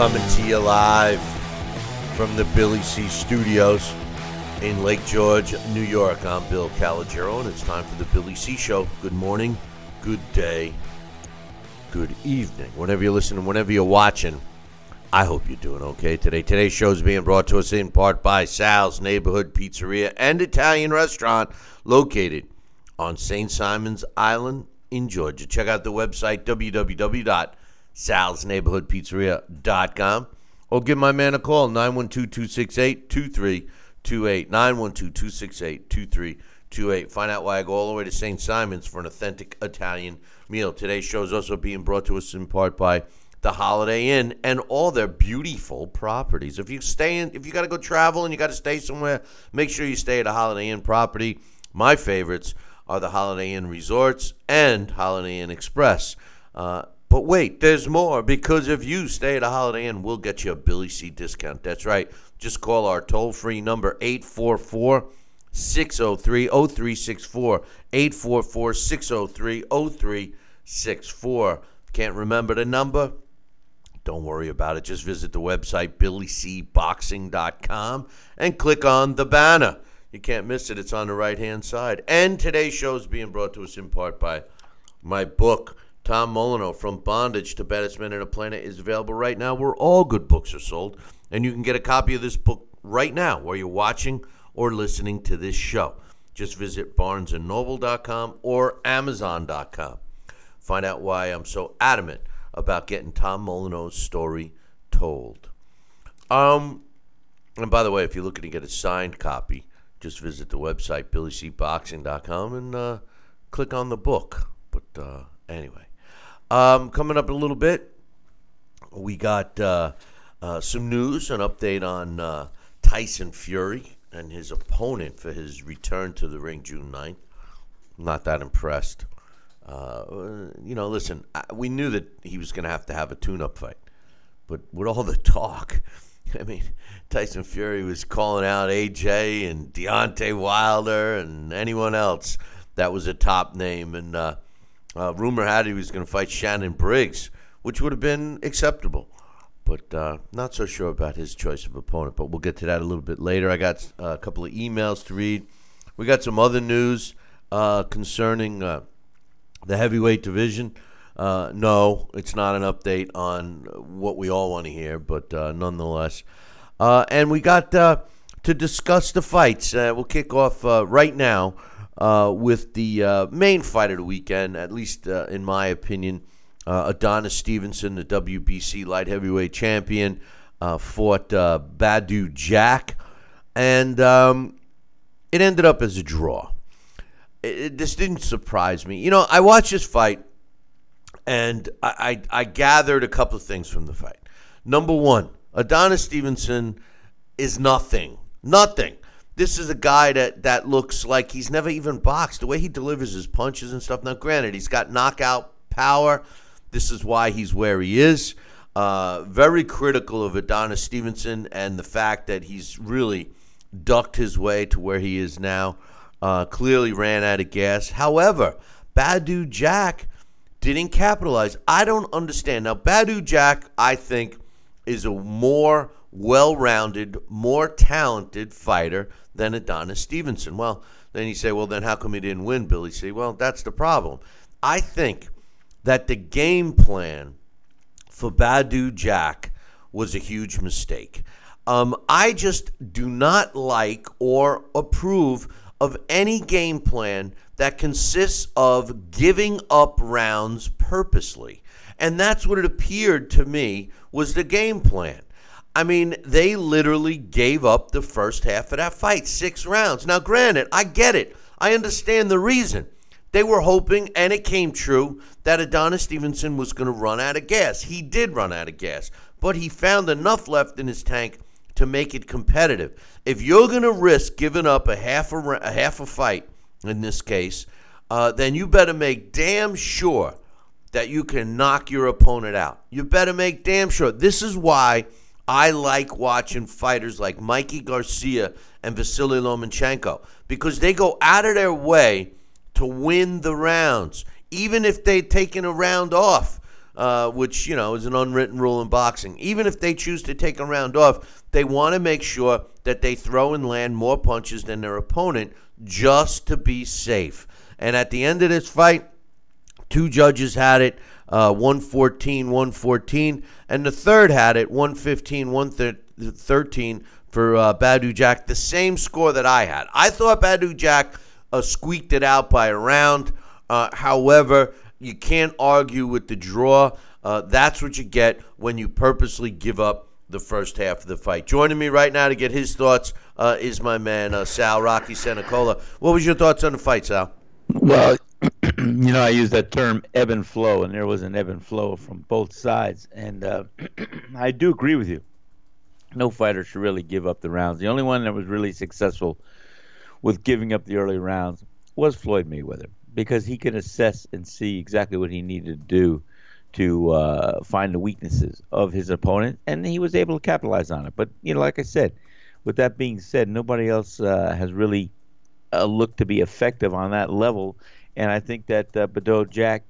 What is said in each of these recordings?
Coming to you live from the Billy C Studios in Lake George, New York. I'm Bill Calogero, and it's time for the Billy C Show. Good morning, good day, good evening. Whenever you're listening, whenever you're watching, I hope you're doing okay today. Today's show is being brought to us in part by Sal's Neighborhood Pizzeria and Italian Restaurant located on St. Simon's Island in Georgia. Check out the website www.salsneighborhoodpizzeria.com or give my man a call 912-268-2328 912-268-2328 find out why I go all the way to St. Simon's for an authentic Italian meal. Today's show is also being brought to us in part by the Holiday Inn and all their beautiful properties. If you stay in, if you got to go travel and you got to stay somewhere, make sure you stay at a Holiday Inn property. My favorites are the Holiday Inn Resorts and Holiday Inn Express. Uh, but wait, there's more because if you stay at a Holiday Inn, we'll get you a Billy C discount. That's right. Just call our toll free number 844 603 0364. 844 603 0364. Can't remember the number? Don't worry about it. Just visit the website, billycboxing.com, and click on the banner. You can't miss it. It's on the right hand side. And today's show is being brought to us in part by my book, Tom Molyneux, From Bondage to Baddest on the Planet, is available right now where all good books are sold. And you can get a copy of this book right now while you're watching or listening to this show. Just visit barnesandnoble.com or amazon.com. Find out why I'm so adamant about getting Tom Molyneux's story told. Um, and by the way, if you're looking to get a signed copy, just visit the website billycboxing.com and uh, click on the book. But uh, anyway, um, coming up in a little bit, we got uh, uh, some news, an update on uh, Tyson Fury and his opponent for his return to the ring June 9th. Not that impressed. Uh, you know, listen, I, we knew that he was going to have to have a tune-up fight, but with all the talk, I mean, Tyson Fury was calling out AJ and Deontay Wilder and anyone else that was a top name, and uh, rumor had he was going to fight Shannon Briggs, which would have been acceptable, but uh, not so sure about his choice of opponent. But we'll get to that a little bit later. I got uh, a couple of emails to read. We got some other news uh, concerning uh, the heavyweight division. Uh, no, it's not an update on what we all want to hear, but nonetheless. And we got to discuss the fights. We'll kick off right now Uh, with the uh, main fight of the weekend, at least uh, in my opinion. Adonis Stevenson, the WBC light heavyweight champion, fought Badou Jack, and um, it ended up as a draw it, this didn't surprise me. You know, I watched this fight, and I, I, I gathered a couple of things from the fight. Number one, Adonis Stevenson is nothing. Nothing. This is a guy that, that looks like he's never even boxed. The way he delivers his punches and stuff. Now, granted, he's got knockout power. This is why he's where he is. Uh, very critical of Adonis Stevenson and the fact that he's really ducked his way to where he is now uh, clearly ran out of gas. However, Badou Jack didn't capitalize. I don't understand. Now, Badou Jack, I think, is a more well rounded, more talented fighter than Adonis Stevenson. Well, then you say, well, then how come he didn't win, Billy C? Well, that's the problem. I think that the game plan for Badou Jack was a huge mistake. Um, I just do not like or approve of any game plan that consists of giving up rounds purposely. And that's what it appeared to me was the game plan. I mean, they literally gave up the first half of that fight, six rounds. Now, granted, I get it. I understand the reason. They were hoping, and it came true, that Adonis Stevenson was going to run out of gas. He did run out of gas, but he found enough left in his tank to make it competitive. If you're going to risk giving up a half a, a half a fight in this case, uh, then you better make damn sure that you can knock your opponent out. You better make damn sure. This is why I like watching fighters like Mikey Garcia and Vasily Lomachenko because they go out of their way to win the rounds, even if they've taken a round off. Uh, which you know is an unwritten rule in boxing. Even if they choose to take a round off, they want to make sure that they throw and land more punches than their opponent just to be safe. And at the end of this fight, two judges had it uh, 114, 114, and the third had it 115, 113 for uh, Badou Jack, the same score that I had. I thought Badou Jack uh, squeaked it out by a round. Uh, however, you can't argue with the draw. Uh, that's what you get when you purposely give up the first half of the fight. Joining me right now to get his thoughts uh, is my man uh, Sal Rocky Senecola. What was your thoughts on the fight, Sal? Well, you know, I use that term ebb and flow, and there was an ebb and flow from both sides, and uh, I do agree with you. No fighter should really give up the rounds. The only one that was really successful with giving up the early rounds was Floyd Mayweather because he could assess and see exactly what he needed to do to uh, find the weaknesses of his opponent, and he was able to capitalize on it. But you know, like I said, with that being said, nobody else uh, has really uh, looked to be effective on that level, and I think that uh, Jack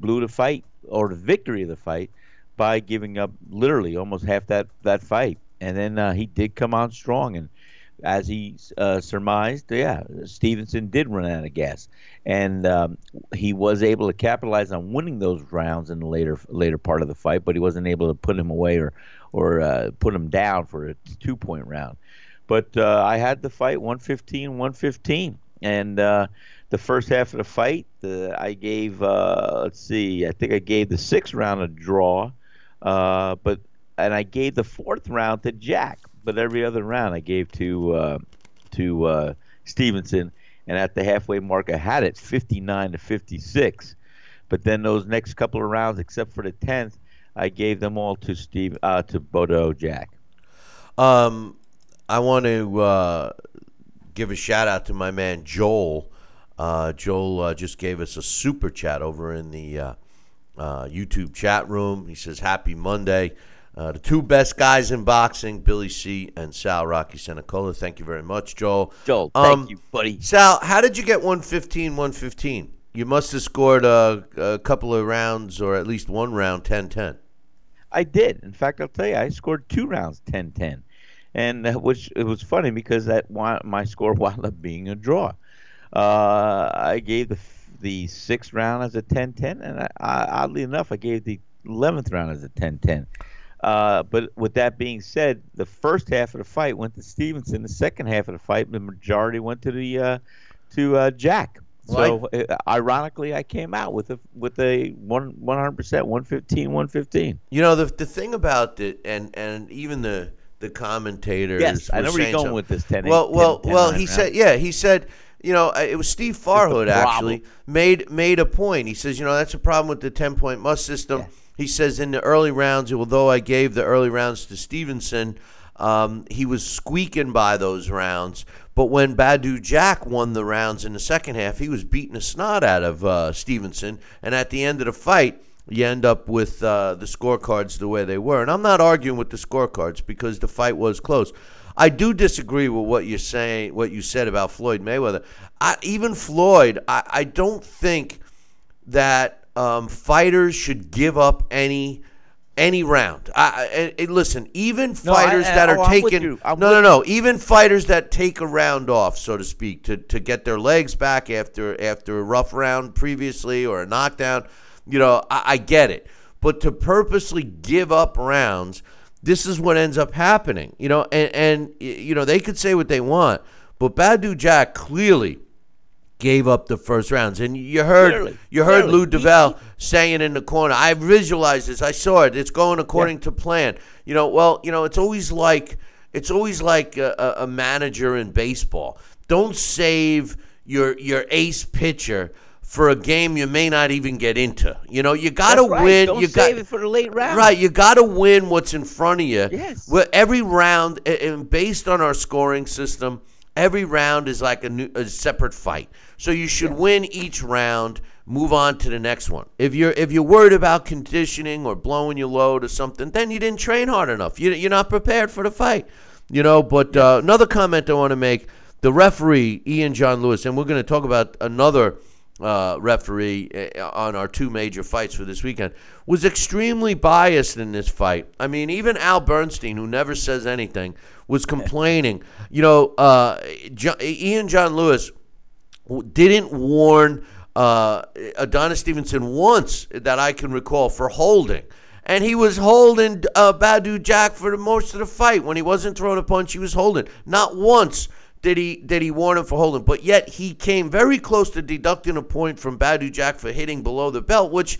blew the fight or the victory of the fight by giving up literally almost half that that fight, and then uh, he did come on strong. And as he uh, surmised, yeah, Stevenson did run out of gas, and um, he was able to capitalize on winning those rounds in the later later part of the fight, but he wasn't able to put him away or or uh, put him down for a two point round. But uh, I had the fight 115 115, and uh, the first half of the fight, I gave uh, let's see, I think I gave the sixth round a draw, uh, but and I gave the fourth round to Jack but every other round I gave to uh, to Stevenson, and at the halfway mark I had it 59 to 56. But then those next couple of rounds, except for the tenth, I gave them all to Steve uh, to Badou Jack. Um, I want to uh, give a shout out to my man Joel. Uh, Joel uh, just gave us a super chat over in the uh, uh, YouTube chat room. He says, "Happy Monday." Uh, the two best guys in boxing, Billy C. and Sal Rocky Senecola. Thank you very much, Joel. Joel, um, thank you, buddy. Sal, how did you get 115, 115? You must have scored a, a couple of rounds, or at least one round, 10 10. I did. In fact, I'll tell you, I scored two rounds 10 10. And which it was funny because that my score wound up being a draw. Uh, I gave the the sixth round as a 10-10, and I, I, oddly enough, I gave the eleventh round as a 10-10. Uh, but with that being said, the first half of the fight went to Stevenson. The second half of the fight, the majority went to the uh, to uh, Jack. So uh, ironically, I came out with a with a one one hundred percent, one fifteen, one fifteen. You know the the thing about it, and and even the the commentators. Yes, I know where you're going with this. 10, well, well, 10, well. he said, yeah, he said. You know, it was Steve Farhood actually made made a point. He says, you know, that's a problem with the ten point must system. Yeah he says in the early rounds, although I gave the early rounds to Stevenson, um, he was squeaking by those rounds. But when Badou Jack won the rounds in the second half, he was beating a snot out of uh, Stevenson. And at the end of the fight, you end up with uh, the scorecards the way they were. And I'm not arguing with the scorecards because the fight was close. I do disagree with what you're saying, what you said about Floyd Mayweather. I, even Floyd, I, I don't think that um, fighters should give up any any round. I, I, I listen, even fighters no, I, that are oh, taking no, no, no, even fighters that take a round off, so to speak, to, to get their legs back after after a rough round previously or a knockdown. You know, I, I get it, but to purposely give up rounds. this is what ends up happening. You know, and and you know they could say what they want, but Badou Jack clearly gave up the first rounds. And you heard Clearly. you heard Clearly. Lou Del Valle saying in the corner, I visualized this, I saw it, it's going according to plan. You know, well, you know, it's always like it's always like a, a- a manager in baseball. Don't save your your ace pitcher for a game you may not even get into. You know, you got to right. win. Don't you save got it for the late round. Right, you got to win what's in front of you. Yes. Well, every round, and based on our scoring system, every round is like a, new, a separate fight. So you should win each round, move on to the next one. If you're if you're worried about conditioning or blowing your load or something, then you didn't train hard enough. You, you're not prepared for the fight. You know. But uh, another comment I want to make: the referee Ian John Lewis, and we're going to talk about another uh, referee uh, on our two major fights for this weekend was extremely biased in this fight. I mean, even Al Bernstein, who never says anything, was complaining. You know, uh, Jo- Ian John Lewis didn't warn uh, Adonis Stevenson once that I can recall for holding. And he was holding uh, Badou Jack for the most of the fight. When he wasn't throwing a punch, he was holding. Not once did he did he warn him for holding, but yet he came very close to deducting a point from Badou Jack for hitting below the belt, which.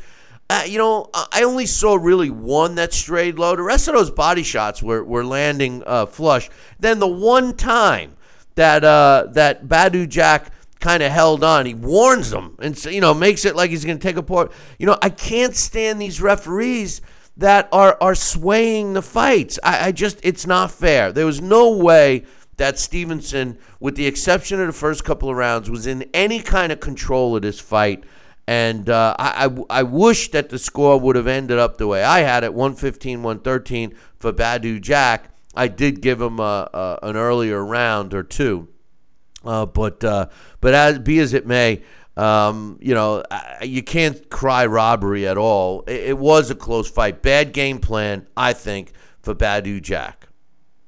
Uh, you know, I only saw really one that strayed low. The rest of those body shots were, were landing uh, flush. Then the one time that uh, that Badou Jack kind of held on. He warns them and you know makes it like he's going to take a part. You know, I can't stand these referees that are are swaying the fights. I, I just it's not fair. There was no way that Stevenson, with the exception of the first couple of rounds, was in any kind of control of this fight. And uh, I, I, I wish that the score would have ended up the way I had it 115 113 for Badou Jack. I did give him a, a, an earlier round or two. Uh, but uh, but as be as it may, um, you know you can't cry robbery at all. It, it was a close fight. Bad game plan, I think, for Badou Jack.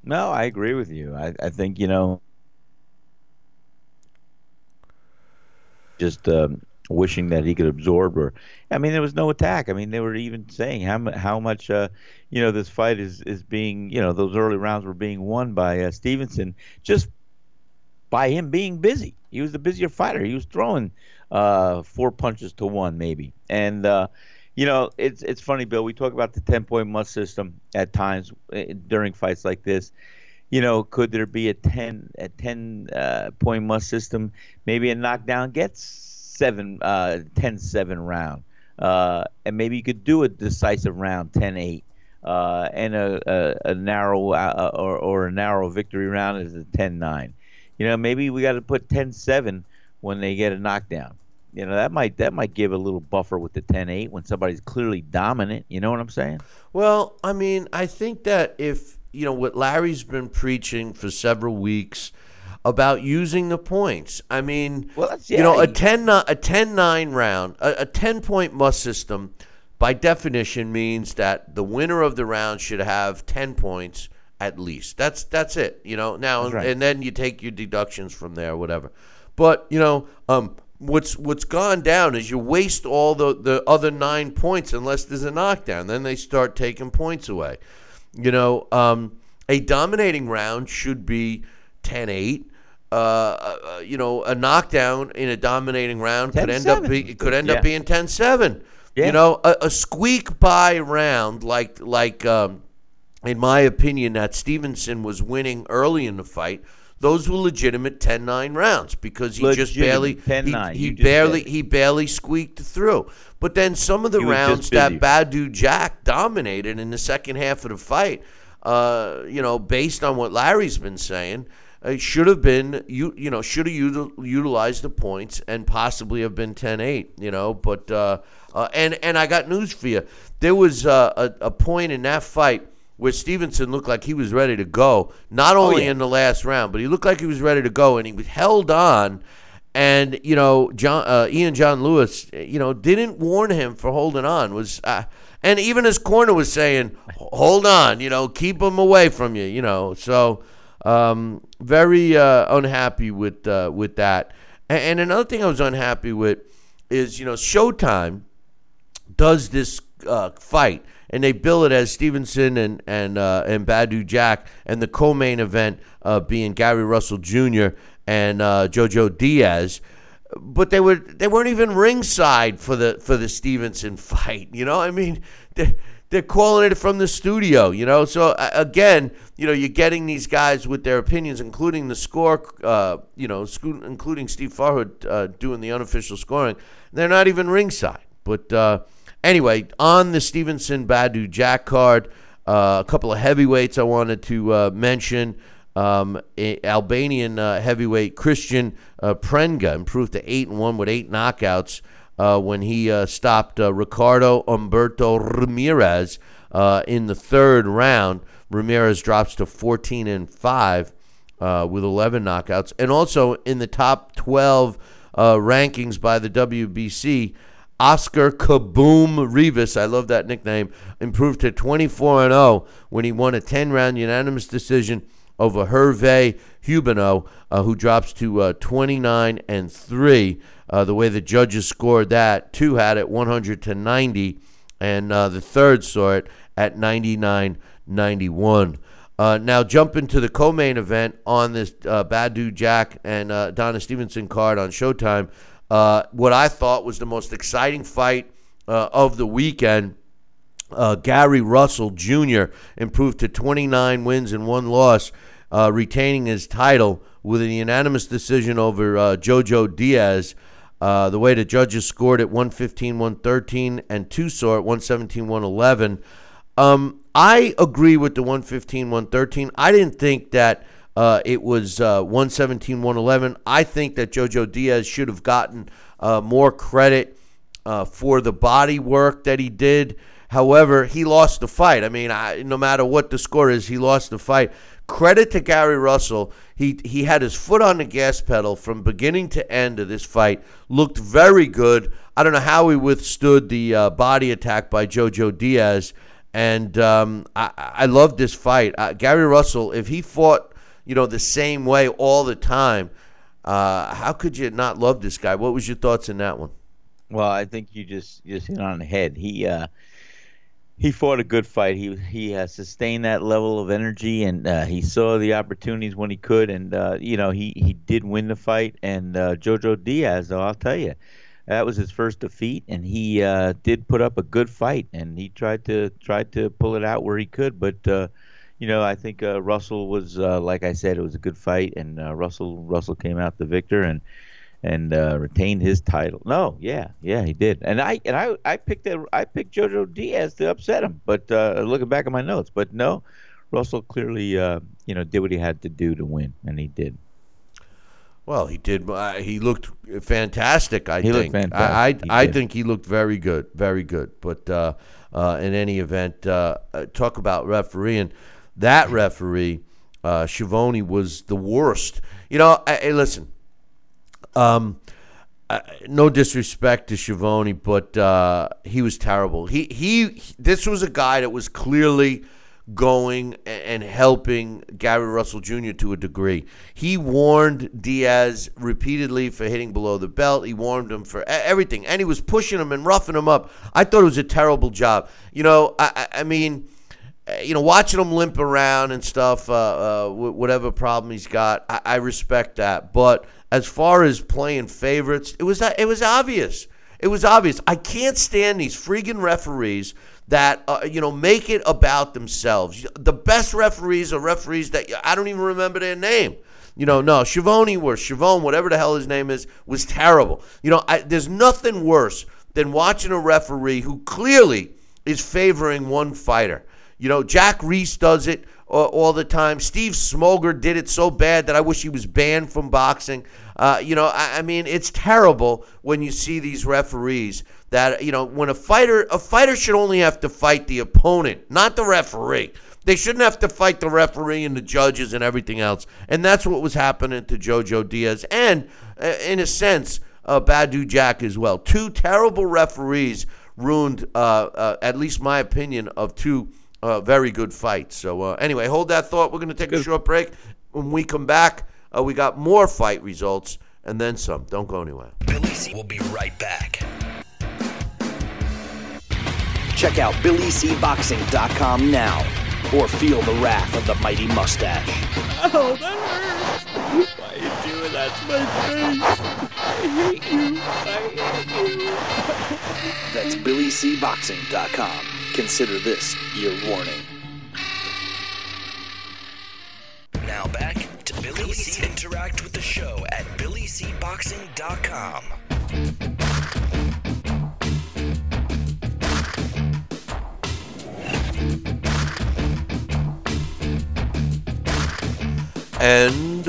No, I agree with you. I, I think you know, just um, wishing that he could absorb, or I mean, there was no attack. I mean, they were even saying how how much uh, you know this fight is is being you know those early rounds were being won by uh, Stevenson just by him being busy. He was the busier fighter. He was throwing uh, four punches to one, maybe. And uh, you know, it's it's funny, Bill. We talk about the ten point must system at times eh, during fights like this. You know, could there be a ten a ten uh, point must system? Maybe a knockdown gets seven uh, 10-7 round, uh, and maybe you could do a decisive round 10-8. Uh, and a, a, a narrow uh, or, or a narrow victory round is a 10-9 you know maybe we got to put 10-7 when they get a knockdown you know that might that might give a little buffer with the 10-8 when somebody's clearly dominant you know what i'm saying Well, I mean, I think that if you know what Larry's been preaching for several weeks about using the points. I mean, Well, that's- you know, a 10 a 10 9 round, a, a 10 point must system by definition means that the winner of the round should have 10 points at least. That's that's it, you know. Now right. and then you take your deductions from there whatever. But, you know, um what's what's gone down is you waste all the the other 9 points unless there's a knockdown. Then they start taking points away. You know, um, a dominating round should be 10 8. Uh, uh, you know, a knockdown in a dominating round could end up be, it could end Yeah. up being 10 7. Yeah. You know, a, a squeak by round like like um, in my opinion that Stevenson was winning early in the fight. Those were legitimate 10-9 rounds because he just barely he, 10-9, he just barely it. he barely squeaked through. But then some of the rounds that. Badou Jack dominated in the second half of the fight, uh, you know, based on what Larry's been saying, uh, should have been you you know should have util- utilized the points and possibly have been 10-8, you know. But uh, uh, and and I got news for you. There was uh, a a point in that fight where Stevenson looked like he was ready to go, not only yeah. in the last round, but he looked like he was ready to go, and he was held on. And you know, John uh, Ian John Lewis, you know, didn't warn him for holding on. Was uh, and even his corner was saying, "Hold on, you know, keep him away from you." You know, so um, very uh, unhappy with uh, with that. And, and another thing I was unhappy with is you know Showtime does this uh, fight and they bill it as Stevenson and and uh, and Badou Jack, and the co-main event uh, being Gary Russell Jr. and uh, JoJo Diaz. But they were they weren't even ringside for the for the Stevenson fight. You know, I mean, they, they're calling it from the studio. You know, so again, you know, you're getting these guys with their opinions, including the score. Uh, you know, including Steve Farhood uh, doing the unofficial scoring. They're not even ringside. But uh, anyway, on the Stevenson Badou Jack card, uh, a couple of heavyweights I wanted to uh, mention. Um, Albanian uh, heavyweight Kristian uh, Prenga improved to eight and one with eight knockouts uh, when he uh, stopped Ricardo Umberto Ramirez in the third round. Ramirez drops to 14 and five with 11 knockouts, and also in the top 12 rankings by the WBC. Oscar Kaboom Rivas, I love that nickname, improved to 24 and 0 when he won a 10 round unanimous decision over Hervé Hubeaux, uh, who drops to uh, 29 and 3. Uh, the way the judges scored that, two had it 100 to 90, and uh, the third saw it at 99 91. Uh, now, jump into the co main event on this uh, Badou Jack and Donna Stevenson card on Showtime. What I thought was the most exciting fight of the weekend. Uh, Gary Russell Jr. improved to 29 wins and one loss uh, retaining his title with a unanimous decision over uh, Jojo Diaz. Uh, the way the judges scored it 115 113 and two saw it 117 111. Um, I agree with the 115 113. I didn't think that uh, it was uh, 117 111. I think that Jojo Diaz should have gotten uh, more credit uh, for the body work that he did. However, he lost the fight. I mean, I, no matter what the score is, he lost the fight credit to Gary Russell. He he had his foot on the gas pedal from beginning to end of this fight. Looked very good. I don't know how he withstood the uh, body attack by JoJo Diaz, and um, I I love this fight. Uh, Gary Russell, if he fought you know the same way all the time, uh, how could you not love this guy? What was your thoughts in that one? Well, I think you just just hit on the head. He uh, he fought a good fight. He he uh, sustained that level of energy, and uh, he saw the opportunities when he could, and uh, you know he he did win the fight. And uh, Jojo Diaz, though, I'll tell you, that was his first defeat, and he uh, did put up a good fight, and he tried to tried to pull it out where he could, but. Uh, you know, I think Russell was, like I said, it was a good fight, and Russell Russell came out the victor, and and uh, retained his title. No, yeah, yeah, he did. And I and I I picked that I picked JoJo Diaz to upset him, but uh, looking back at my notes, but no, Russell clearly uh, you know did what he had to do to win, and he did. Well, he did. Uh, he looked fantastic. I he think. Fantastic. I I, I think he looked very good, very good. But uh, uh, in any event, talk about refereeing. That referee, uh, Schiavone, was the worst. You know, hey, listen um, uh, no disrespect to Schiavone, but uh, he was terrible. He, he this was a guy that was clearly going and helping Gary Russell Jr. to a degree. He warned Diaz repeatedly for hitting below the belt. He warned him for everything, and he was pushing him and roughing him up. I thought it was a terrible job. You know, I, I mean you know, watching him limp around and stuff, uh, uh, whatever problem he's got, I, I, respect that. But as far as playing favorites, it was it was obvious. It was obvious. I can't stand these freaking referees that uh, you know make it about themselves. The best referees are referees that I don't even remember their name. You know, no, Shivoni or Chavone, whatever the hell his name is, was terrible. You know, I, there's nothing worse than watching a referee who clearly is favoring one fighter. You know, Jack Reiss does it uh, all the time. Steve Smoger did it so bad that I wish he was banned from boxing. Uh, you know, I, I, mean, it's terrible when you see these referees that you know when a fighter a fighter should only have to fight the opponent, not the referee. They shouldn't have to fight the referee and the judges and everything else. And that's what was happening to JoJo Diaz and, uh, in a sense, uh, Badou Jack as well. Two terrible referees ruined, uh, uh, at least my opinion, of two uh, very good fight. So uh, anyway, hold that thought. We're going to take good. a short break. When we come back, uh, we got more fight results and then some. Don't go anywhere. Billy C will be right back. Check out BillyCBoxing.com now or feel the wrath of the mighty mustache. Oh, that hurts. Why are you doing that to my face? I hate you. I hate you. That's BillyCBoxing.com. Consider this your warning. Now back to Billy C. Interact with the show at BillyCBoxing.com. And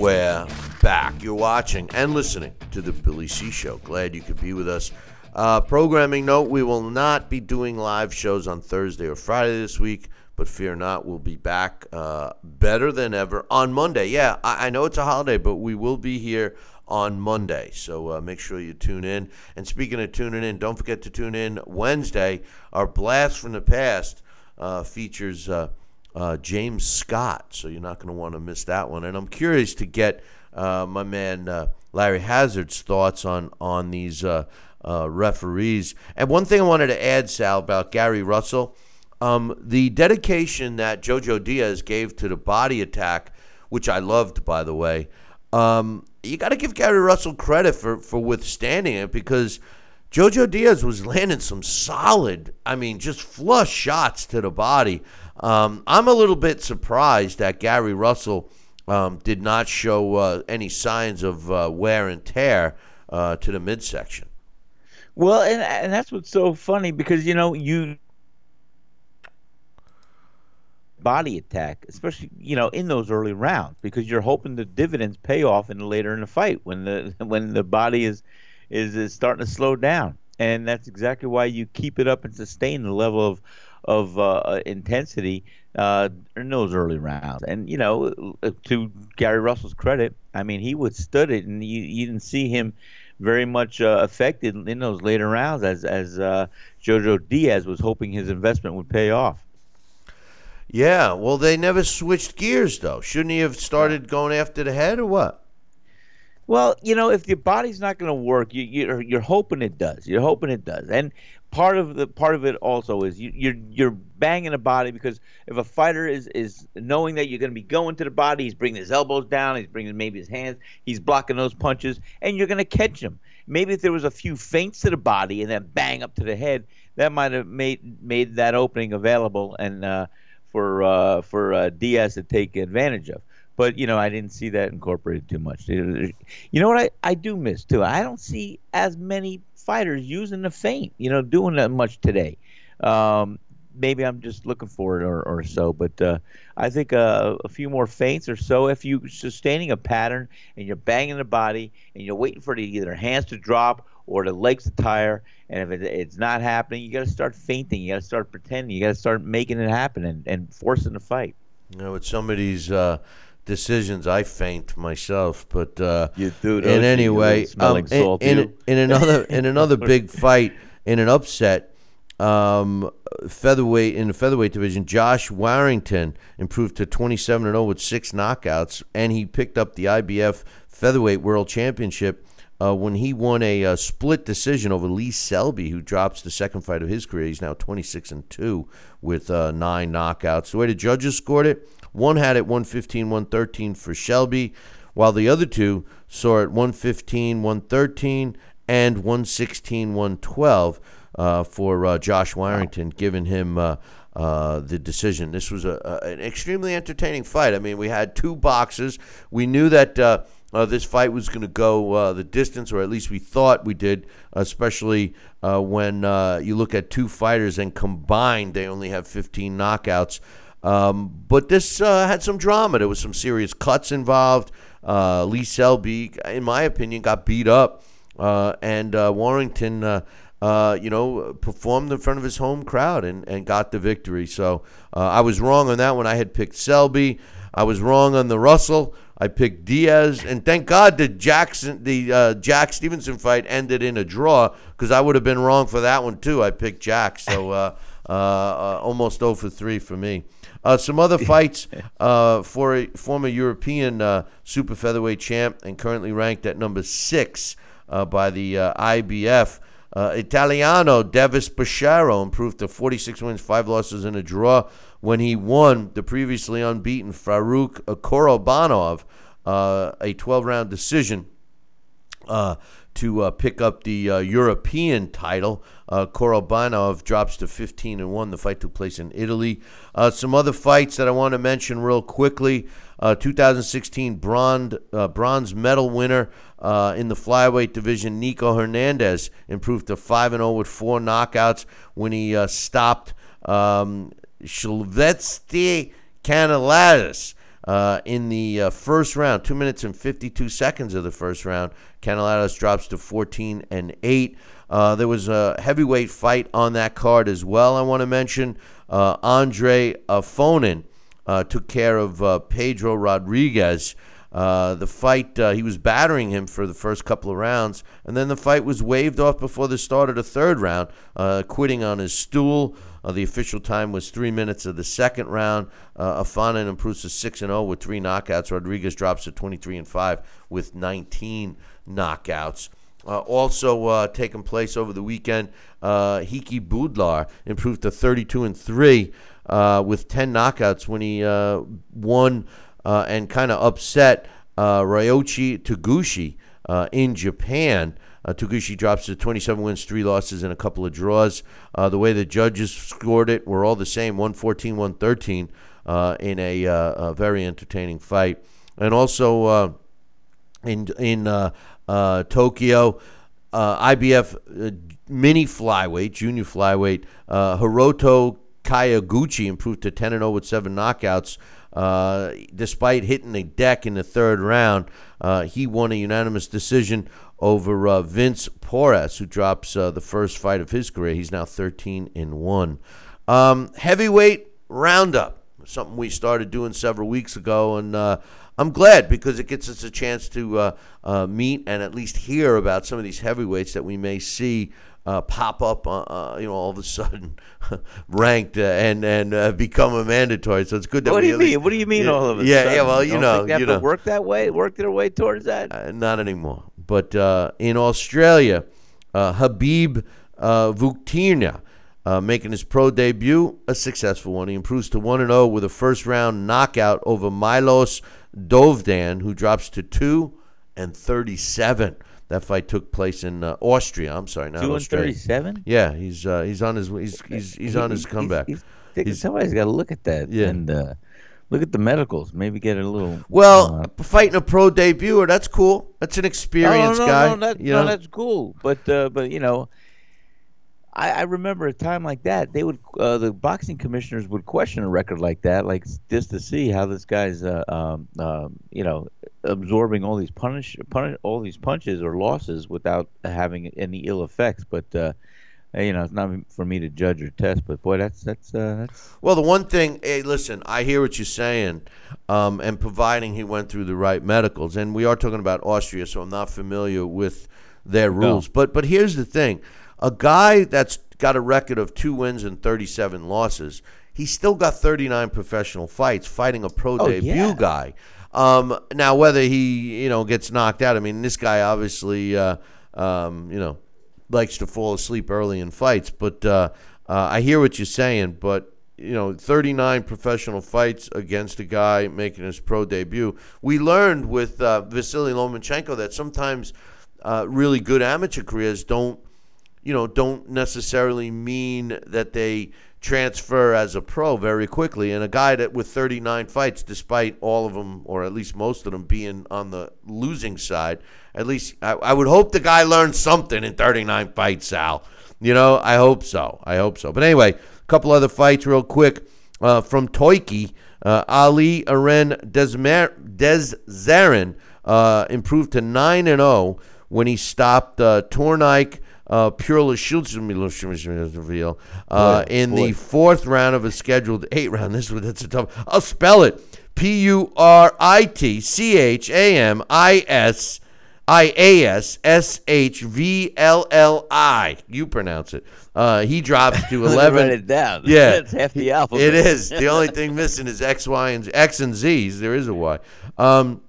we're back. You're watching and listening to the Billy C Show. Glad you could be with us. Uh, programming note: We will not be doing live shows on Thursday or Friday this week, but fear not, we'll be back uh, better than ever on Monday. Yeah, I, I know it's a holiday, but we will be here on Monday. So uh, make sure you tune in. And speaking of tuning in, don't forget to tune in Wednesday. Our blast from the past uh, features uh, uh, James Scott, so you're not going to want to miss that one. And I'm curious to get my man Larry Hazzard's thoughts on on these uh, referees. And one thing I wanted to add, Sal, about Gary Russell, um, the dedication that JoJo Diaz gave to the body attack, which I loved, by the way. Um, you got to give Gary Russell credit for for withstanding it because. Jojo Diaz was landing some solid, I mean, just flush shots to the body. Um, I'm a little bit surprised that Gary Russell um, did not show uh, any signs of uh, wear and tear uh, to the midsection. Well, and and that's what's so funny because you know you body attack, especially you know in those early rounds, because you're hoping the dividends pay off in later in the fight when the when the body is is, is starting to slow down, and that's exactly why you keep it up and sustain the level of of uh, intensity uh, in those early rounds. And you know, to Gary Russell's credit, I mean he withstood it, and you, you didn't see him very much uh, affected in those later rounds as as uh, Jojo Diaz was hoping his investment would pay off. Yeah, well, they never switched gears though. Shouldn't he have started going after the head or what? Well, you know, if your body's not going to work, you, you're you're hoping it does. You're hoping it does, and part of the part of it also is you, you're you're banging a body because if a fighter is is knowing that you're going to be going to the body, he's bringing his elbows down, he's bringing maybe his hands, he's blocking those punches, and you're going to catch him. Maybe if there was a few feints to the body and then bang up to the head, that might have made made that opening available and uh, for uh, for uh, Diaz to take advantage of. But you know, I didn't see that incorporated too much. You know what I, I do miss too? I don't see as many fighters using the feint, you know, doing that much today. Um, maybe I'm just looking for it or, or so, but uh, I think uh, a few more feints or so. If you're sustaining a pattern and you're banging the body and you're waiting for the either hands to drop or the legs to tire, and if it, it's not happening, you got to start feinting. You got to start pretending. You got to start making it happen and, and forcing the fight. You know, with some of these. Uh decisions I faint myself, but uh, you do, in any way, um, in, in, in, another in another big fight in an upset, um, featherweight in the featherweight division, Josh Warrington improved to 27 and 0 with six knockouts, and he picked up the IBF featherweight world championship. Uh, when he won a, a, split decision over Lee Selby, who drops the second fight of his career, he's now 26 and two with uh, nine knockouts. The way the judges scored it, one had it 115, 113 for Selby, while the other two saw it 115, 113, and 116, 112 uh, for uh, Josh Warrington, giving him uh, uh, the decision. This was a, a, an extremely entertaining fight. I mean, we had two boxes. We knew that. Uh, uh, this fight was going to go uh, the distance, or at least we thought we did, especially uh, when you look at two fighters and combined, they only have 15 knockouts. Um, but this uh, had some drama. There was some serious cuts involved. Uh, Lee Selby, in my opinion, got beat up, uh, and uh, Warrington, uh, uh, you know, performed in front of his home crowd and, and got the victory. So I was wrong on that one. I had picked Selby. I was wrong on the Russell. I picked Diaz, and thank God the Jackson, the Jack Stevenson fight ended in a draw because I would have been wrong for that one too. I picked Jack, so almost 0 for 3 for me. Uh, some other fights uh, for a former European uh, super featherweight champ and currently ranked at number six uh, by the uh, IBF. Uh, Italiano Devis Boschiero improved to 46 wins, five losses, and a draw when he won the previously unbeaten Farouk Korobanov uh, a 12 round decision. Uh, to uh, pick up the uh, European title. Uh, Korobanov drops to 15 and 1. The fight took place in Italy. Uh, some other fights that I want to mention real quickly. Uh, 2016 bronze, uh, bronze medal winner in the flyweight division, Nico Hernandez, improved to 5 and 0 with four knockouts when he stopped um, Caneladas. Uh, in the uh, first round, two minutes and 52 seconds of the first round, Caneladas drops to 14 and 8. Uh, there was a heavyweight fight on that card as well. I want to mention uh, Andre Fonin uh, took care of uh, Pedro Rodriguez. the fight, he was battering him for the first couple of rounds, and then the fight was waved off before the start of the third round, quitting on his stool. Uh, the official time was three minutes of the second round. Uh, Afanin improves to six and zero oh with three knockouts. Rodriguez drops to twenty three and five with nineteen knockouts. Uh, also uh, taking place over the weekend, uh, Hekkie Budler improved to 32 and three uh, with 10 knockouts when he uh, won uh, and kind of upset uh, Ryoichi Taguchi in Japan. Uh, drops to 27 wins, three losses, and a couple of draws. Uh, the way the judges scored it were all the same 114, 113 uh, in a, uh, a, very entertaining fight. And also uh, in, in uh, Tokyo, IBF mini flyweight, junior flyweight, Hiroto Kyoguchi improved to 10 0 with seven knockouts. Uh, despite hitting a deck in the third round, uh, he won a unanimous decision over uh, Vince Paras, who drops uh, the first fight of his career. He's now 13 and 1. Um, heavyweight roundup, something we started doing several weeks ago, and uh, I'm glad because it gets us a chance to meet and at least hear about some of these heavyweights that we may see uh, pop up, uh, uh, you know, all of a sudden ranked uh, and and uh, become a mandatory. So it's good that what do you mean? what do you mean yeah, all of a yeah, sudden? Yeah, well, you Don't know, think they have you to know, work that way, work their way towards that. uh, not anymore. But uh, in Australia, uh, Habib uh, Vuctina. Uh, making his pro debut, a successful one. He improves to 1 0 with a first round knockout over Milos Dovdan, who drops to 2 and 37. That fight took place in uh, Austria. I'm sorry, not Two and thirty-seven. Yeah, he's uh, he's on his he's he's, he's on his comeback. He's, he's, somebody's got to look at that Yeah. and uh, look at the medicals. Maybe get a little. well, uh, fighting a pro debuter, that's cool. That's an experienced no, no, guy. No, that, you no, know? that's cool. But uh, but you know, I, I remember a time like that. They would uh, the boxing commissioners would question a record like that, like just to see how this guy's um, um, you know absorbing all these punish, punish all these punches or losses without having any ill effects. But uh, you know, it's not for me to judge or test. But boy, that's that's uh, that's Well, the one thing, hey, listen, I hear what you're saying, um, and providing he went through the right medicals, and we are talking about Austria, so I'm not familiar with their rules. But but here's the thing: a guy that's got a record of two wins and 37 losses, he's still got 39 professional fights fighting a pro Oh, debut yeah. guy. Um, now, whether he you know gets knocked out, I mean, this guy obviously uh, um, you know likes to fall asleep early in fights. But uh, uh, I hear what you're saying. But you know, 39 professional fights against a guy making his pro debut. We learned with uh, Vasily Lomachenko that sometimes uh, really good amateur careers don't, you know, don't necessarily mean that they transfer as a pro very quickly. And a guy that with 39 fights, despite all of them, or at least most of them, being on the losing side, at least I, I would hope the guy learned something in 39 fights, Sal. You know, I hope so. I hope so. But anyway, a couple other fights real quick uh, from Toiki. Uh, Ali Aren Desmer- Deszarin uh, improved to 9 and 0 when he stopped uh, Tornike uh, Purla uh, in the fourth round of a scheduled eight round. This one, that's a tough. I'll spell it: P U R I T C H A M I S I A S S H V L L I. You pronounce it. Uh, he drops to eleven. it down. Yeah. it's half the alphabet. It is. The only thing missing is X, Y, and X and Z's. There is a Y. Um,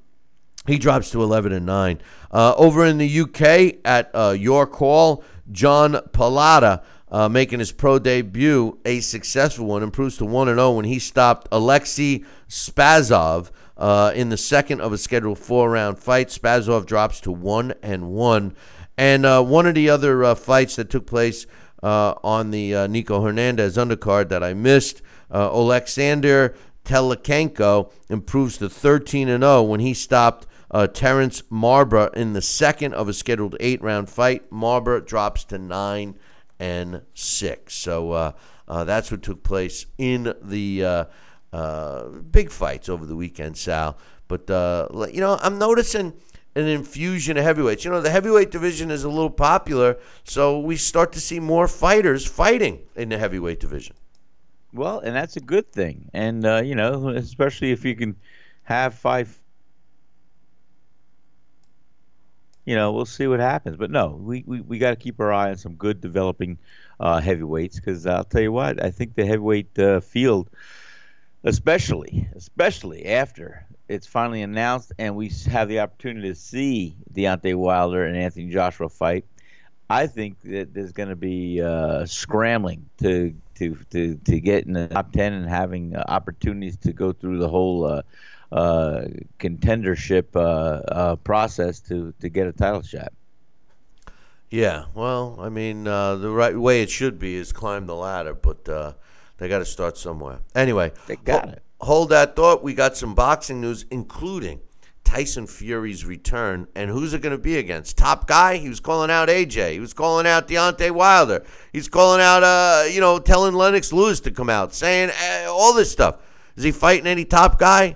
he drops to 11 and 9. Uh, over in the UK at uh, York Hall, John Palada, uh, making his pro debut, a successful one, improves to 1 0 when he stopped Alexei Spazov uh, in the second of a scheduled four round fight. Spazov drops to 1 and 1. And uh, one of the other uh, fights that took place on the Nico Hernandez undercard that I missed, Alexander Telekenko improves to 13 and 0 when he stopped uh, Terrence Marber in the second of a scheduled eight round fight. Marber drops to 9 and 6. So uh, uh, that's what took place in the uh, uh, big fights over the weekend, Sal. But, uh, you know, I'm noticing an infusion of heavyweights. You know, the heavyweight division is a little popular, so we start to see more fighters fighting in the heavyweight division. Well, and that's a good thing. And, you know, especially if you can have five. You know, we'll see what happens. But no, we, we, we got to keep our eye on some good developing uh, heavyweights because I'll tell you what, I think the heavyweight uh, field, especially, especially after it's finally announced and we have the opportunity to see Deontay Wilder and Anthony Joshua fight, I think that there's going to be uh, scrambling to, to to to get in the top ten and having uh, opportunities to go through the whole uh, contendership uh, uh, process to to get a title shot. Yeah, well, I mean, uh, the right way it should be is climb the ladder, but uh, they got to start somewhere. Anyway, They got ho- it. Hold that thought. We got some boxing news, including Tyson Fury's return, and who's it going to be against? Top guy. He was calling out AJ. He was calling out Deontay Wilder. He's calling out, uh, you know, telling Lennox Lewis to come out, saying uh, all this stuff. Is he fighting any top guy?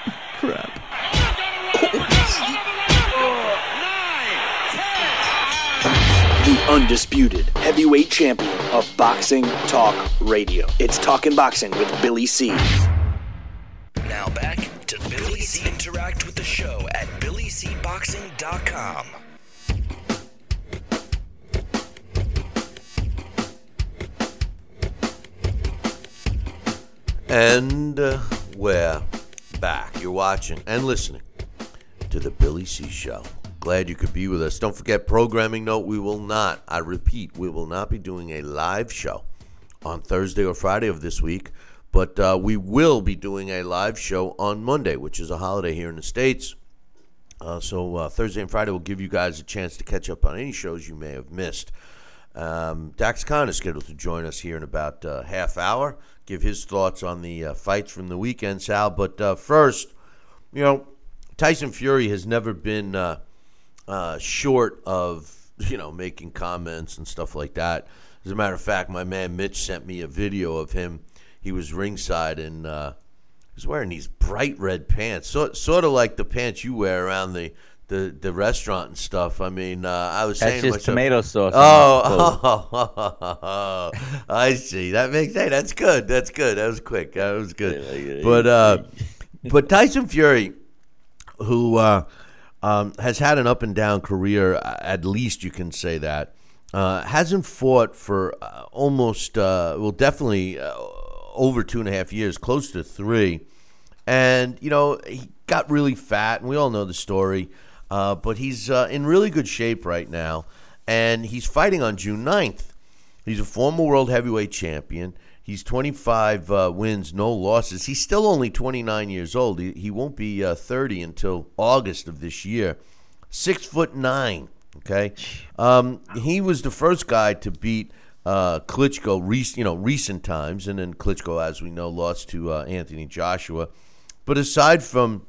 undisputed heavyweight champion of Boxing Talk Radio. It's Talking Boxing with Billy C. Now back to Billy C. Interact with the show at BillyCBoxing.com. And uh, we're back. You're watching and listening to the Billy C Show. Glad you could be with us. Don't forget, programming note, we will not, I repeat, we will not be doing a live show on Thursday or Friday of this week, but uh, we will be doing a live show on Monday, which is a holiday here in the States. Uh, so uh, Thursday and Friday will give you guys a chance to catch up on any shows you may have missed. Um, Dax Khan is scheduled to join us here in about uh, half hour, give his thoughts on the uh, fights from the weekend, Sal. But uh, first, you know, Tyson Fury has never been uh, short of you know making comments and stuff like that. As a matter of fact, my man Mitch sent me a video of him. He was ringside and uh, he was wearing these bright red pants, so, sort of like the pants you wear around the. The, the restaurant and stuff. I mean, uh, I was That's saying just myself, tomato sauce. clothes. Oh, I see. That makes hey, that's good. That's good. That was quick. That was good. But uh, but Tyson Fury, who uh, um, has had an up and down career, uh, at least you can say that, uh, hasn't fought for uh, almost uh, well, definitely uh, over two and a half years, close to three, and you know he got really fat, and we all know the story. Uh, but he's in really good shape right now, and he's fighting on June 9th. He's a former world heavyweight champion. He's 25 uh, wins, no losses. He's still only 29 years old. He, he won't be uh, 30 until August of this year. Six foot nine. Okay, um, he was the first guy to beat uh, Klitschko, you know, recent times, and then Klitschko, as we know, lost to uh, Anthony Joshua. But aside from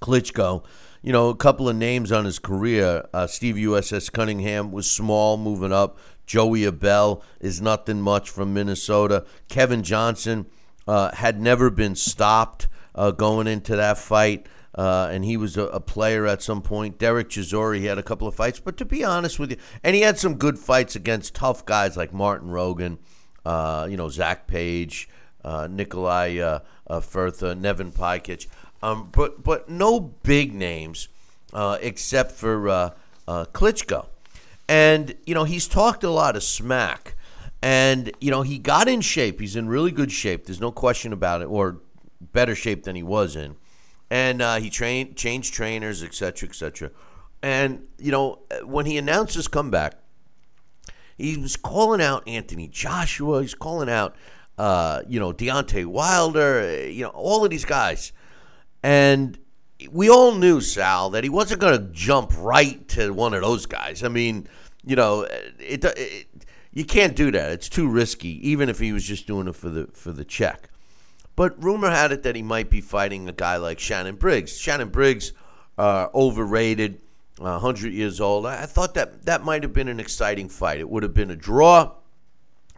Klitschko, you know, a couple of names on his career. Uh, Steve USS Cunningham was small, moving up. Joey Abell is nothing much from Minnesota. Kevin Johnson uh, had never been stopped uh, going into that fight. uh, and he was a, a player at some point. Dereck Chisora, he had a couple of fights, but to be honest with you, and he had some good fights against tough guys like Martin Rogan, uh, you know, Zach Page, uh, Nikolai uh, uh, Firtha, Neven Pajkić, um, but but no big names uh, except for uh, uh, Klitschko. And, you know, he's talked a lot of smack. And, you know, he got in shape. He's in really good shape. There's no question about it, or better shape than he was in. And uh, he trained, changed trainers, et cetera, et cetera. And, you know, when he announced his comeback, he was calling out Anthony Joshua. He's calling out, uh, you know, Deontay Wilder, you know, all of these guys. And we all knew, Sal, that he wasn't going to jump right to one of those guys. I mean, you know, it, it, you can't do that. It's too risky, even if he was just doing it for the for the check. But rumor had it that he might be fighting a guy like Shannon Briggs. Shannon Briggs, uh, overrated, uh, 100 years old. I, I thought that that might have been an exciting fight. It would have been a draw.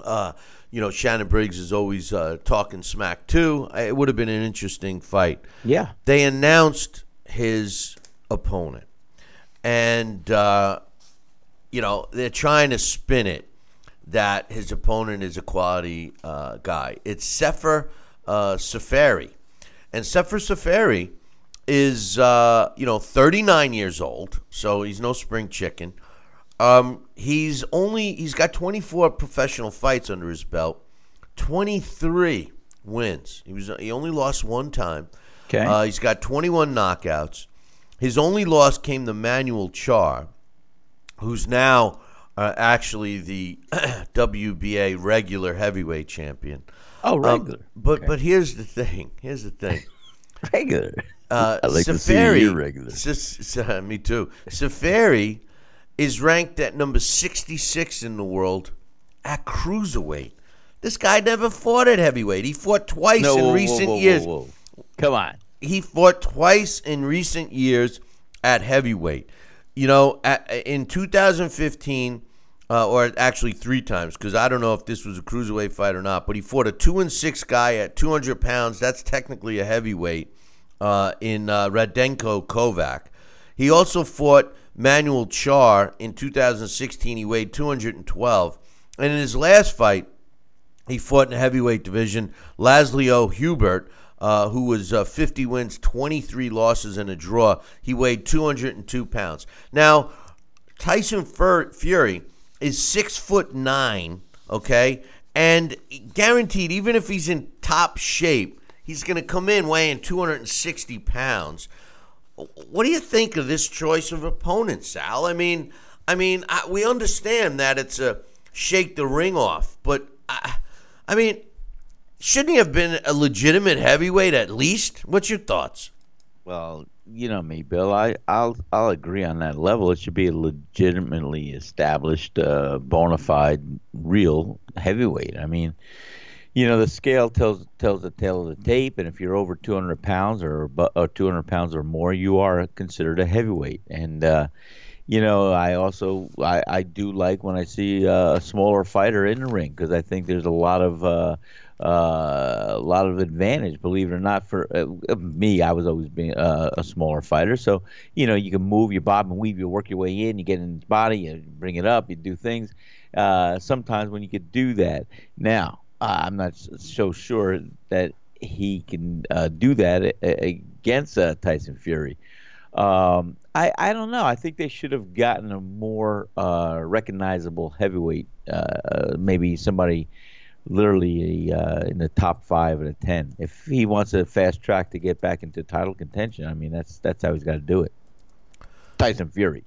Uh, you know, Shannon Briggs is always uh, talking smack too. It would have been an interesting fight. Yeah. They announced his opponent, and uh, you know they're trying to spin it that his opponent is a quality uh, guy. It's Sefer uh, Seferi, and Sefer Seferi is uh, you know 39 years old, so he's no spring chicken. Um, he's only he's got 24 professional fights under his belt, 23 wins. He was he only lost one time. Okay. Uh, he's got 21 knockouts. His only loss came to Manuel Charr, who's now uh, actually the WBA regular heavyweight champion. Oh, Um, regular. but Okay. but here's the thing. Here's the thing. regular. Uh, I like to see you regular. S- s- me too. Seferi is ranked at number 66 in the world at cruiserweight. This guy never fought at heavyweight. He fought twice No, in whoa, recent whoa, whoa, years. Come on. He fought twice in recent years at heavyweight. You know, at, in 2015, uh, or actually three times, because I don't know if this was a cruiserweight fight or not. But he fought a two and six guy at 200 pounds. That's technically a heavyweight. Uh, in uh, Radenko Kovac, he also fought Manuel Charr in 2016. He weighed 212, and in his last fight, he fought in the heavyweight division. Laszlo Hubert, uh, who was uh, 50 wins, 23 losses, and a draw. He weighed 202 pounds. Now, Tyson Fur- Fury is six foot nine, okay, and guaranteed, even if he's in top shape, he's going to come in weighing 260 pounds. What do you think of this choice of opponent, Sal? I mean, I mean, I, we understand that it's a shake the ring off, but I, I mean, shouldn't he have been a legitimate heavyweight at least? What's your thoughts? Well, you know me, Bill. I I'll I'll agree on that level. It should be a legitimately established, uh, bona fide, real heavyweight. I mean, you know, the scale tells tells the tale of the tape, and if you're over 200 pounds or, or 200 pounds or more, you are considered a heavyweight. And uh, you know, I also I, I do like when I see uh, a smaller fighter in the ring because I think there's a lot of uh, uh, a lot of advantage. Believe it or not, for uh, me, I was always being uh, a smaller fighter, so you know you can move, you bob and weave, you work your way in, you get in his body, you bring it up, you do things. Uh, sometimes when you could do that, now uh, I'm not so sure that he can uh, do that against Tyson Fury. Um, I, I don't know. I think they should have gotten a more recognizable heavyweight, maybe somebody literally uh, in the top five out of ten. If he wants a fast track to get back into title contention, I mean that's that's how he's got to do it. Tyson Fury.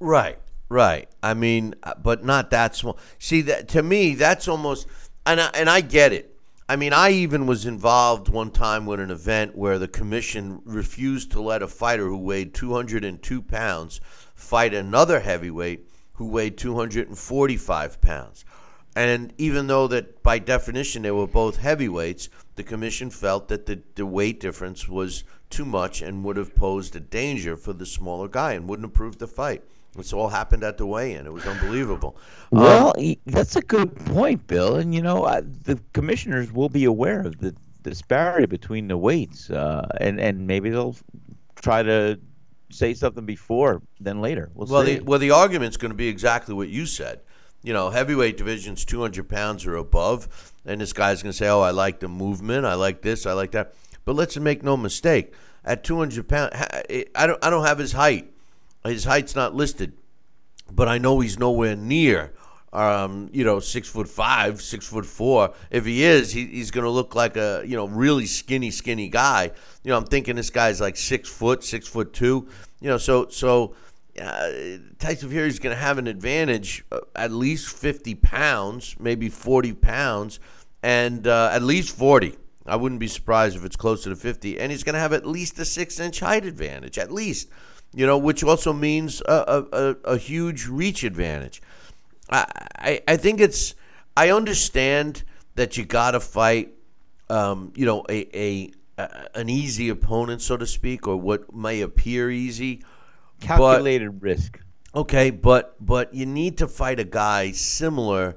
Right, right. I mean, uh, but not that small. See, that to me, that's almost, and I, and I get it. I mean, I even was involved one time with an event where the commission refused to let a fighter who weighed 202 pounds fight another heavyweight who weighed 245 pounds. And even though that by definition they were both heavyweights, the commission felt that the, the weight difference was too much and would have posed a danger for the smaller guy and wouldn't approve the fight. This all happened at the weigh-in. It was unbelievable. Um, Well, he, that's a good point, Bill. And you know, I, the commissioners will be aware of the disparity between the weights, uh, and and maybe they'll try to say something before then later. We'll, Well, see. the, well, the argument's going to be exactly what you said. You know, heavyweight division's 200 pounds or above, and this guy's going to say, "Oh, I like the movement, I like this, I like that." But let's make no mistake: at 200 pounds, I don't, I don't have his height. His height's not listed, but I know he's nowhere near. Um, you know, six foot five, six foot four. If he is, he, he's going to look like a you know really skinny, skinny guy. You know, I'm thinking this guy's like six foot, six foot two. You know, so so uh, Tyson Fury is going to have an advantage, uh, at least 50 pounds, maybe 40 pounds, and uh, at least 40. I wouldn't be surprised if it's closer to 50. And he's going to have at least a six inch height advantage, at least, you know, which also means a, a, a, huge reach advantage. I, I, I think it's, I understand that you got to fight, um, you know, a, a, a, an easy opponent, so to speak, or what may appear easy. Calculated risk. Okay, but but you need to fight a guy similar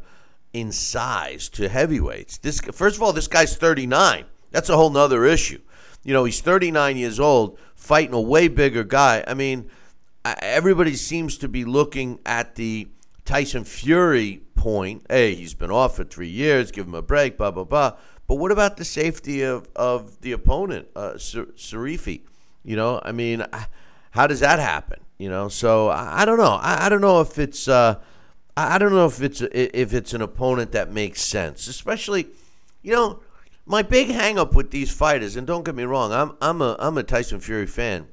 in size to heavyweights. This first of all, this guy's 39. That's a whole nother issue. You know, he's 39 years old, fighting a way bigger guy. I mean, everybody seems to be looking at the Tyson Fury point. Hey, he's been off for three years. Give him a break. Blah blah blah. But what about the safety of of the opponent, uh, Sar- Sarifi? You know, I mean, I- how does that happen? You know, so I, I don't know. I, I don't know if it's uh, I I don't know if it's if it's an opponent that makes sense, especially, you know, my big hang up with these fighters. And don't get me wrong, I'm I'm a I'm a Tyson Fury fan,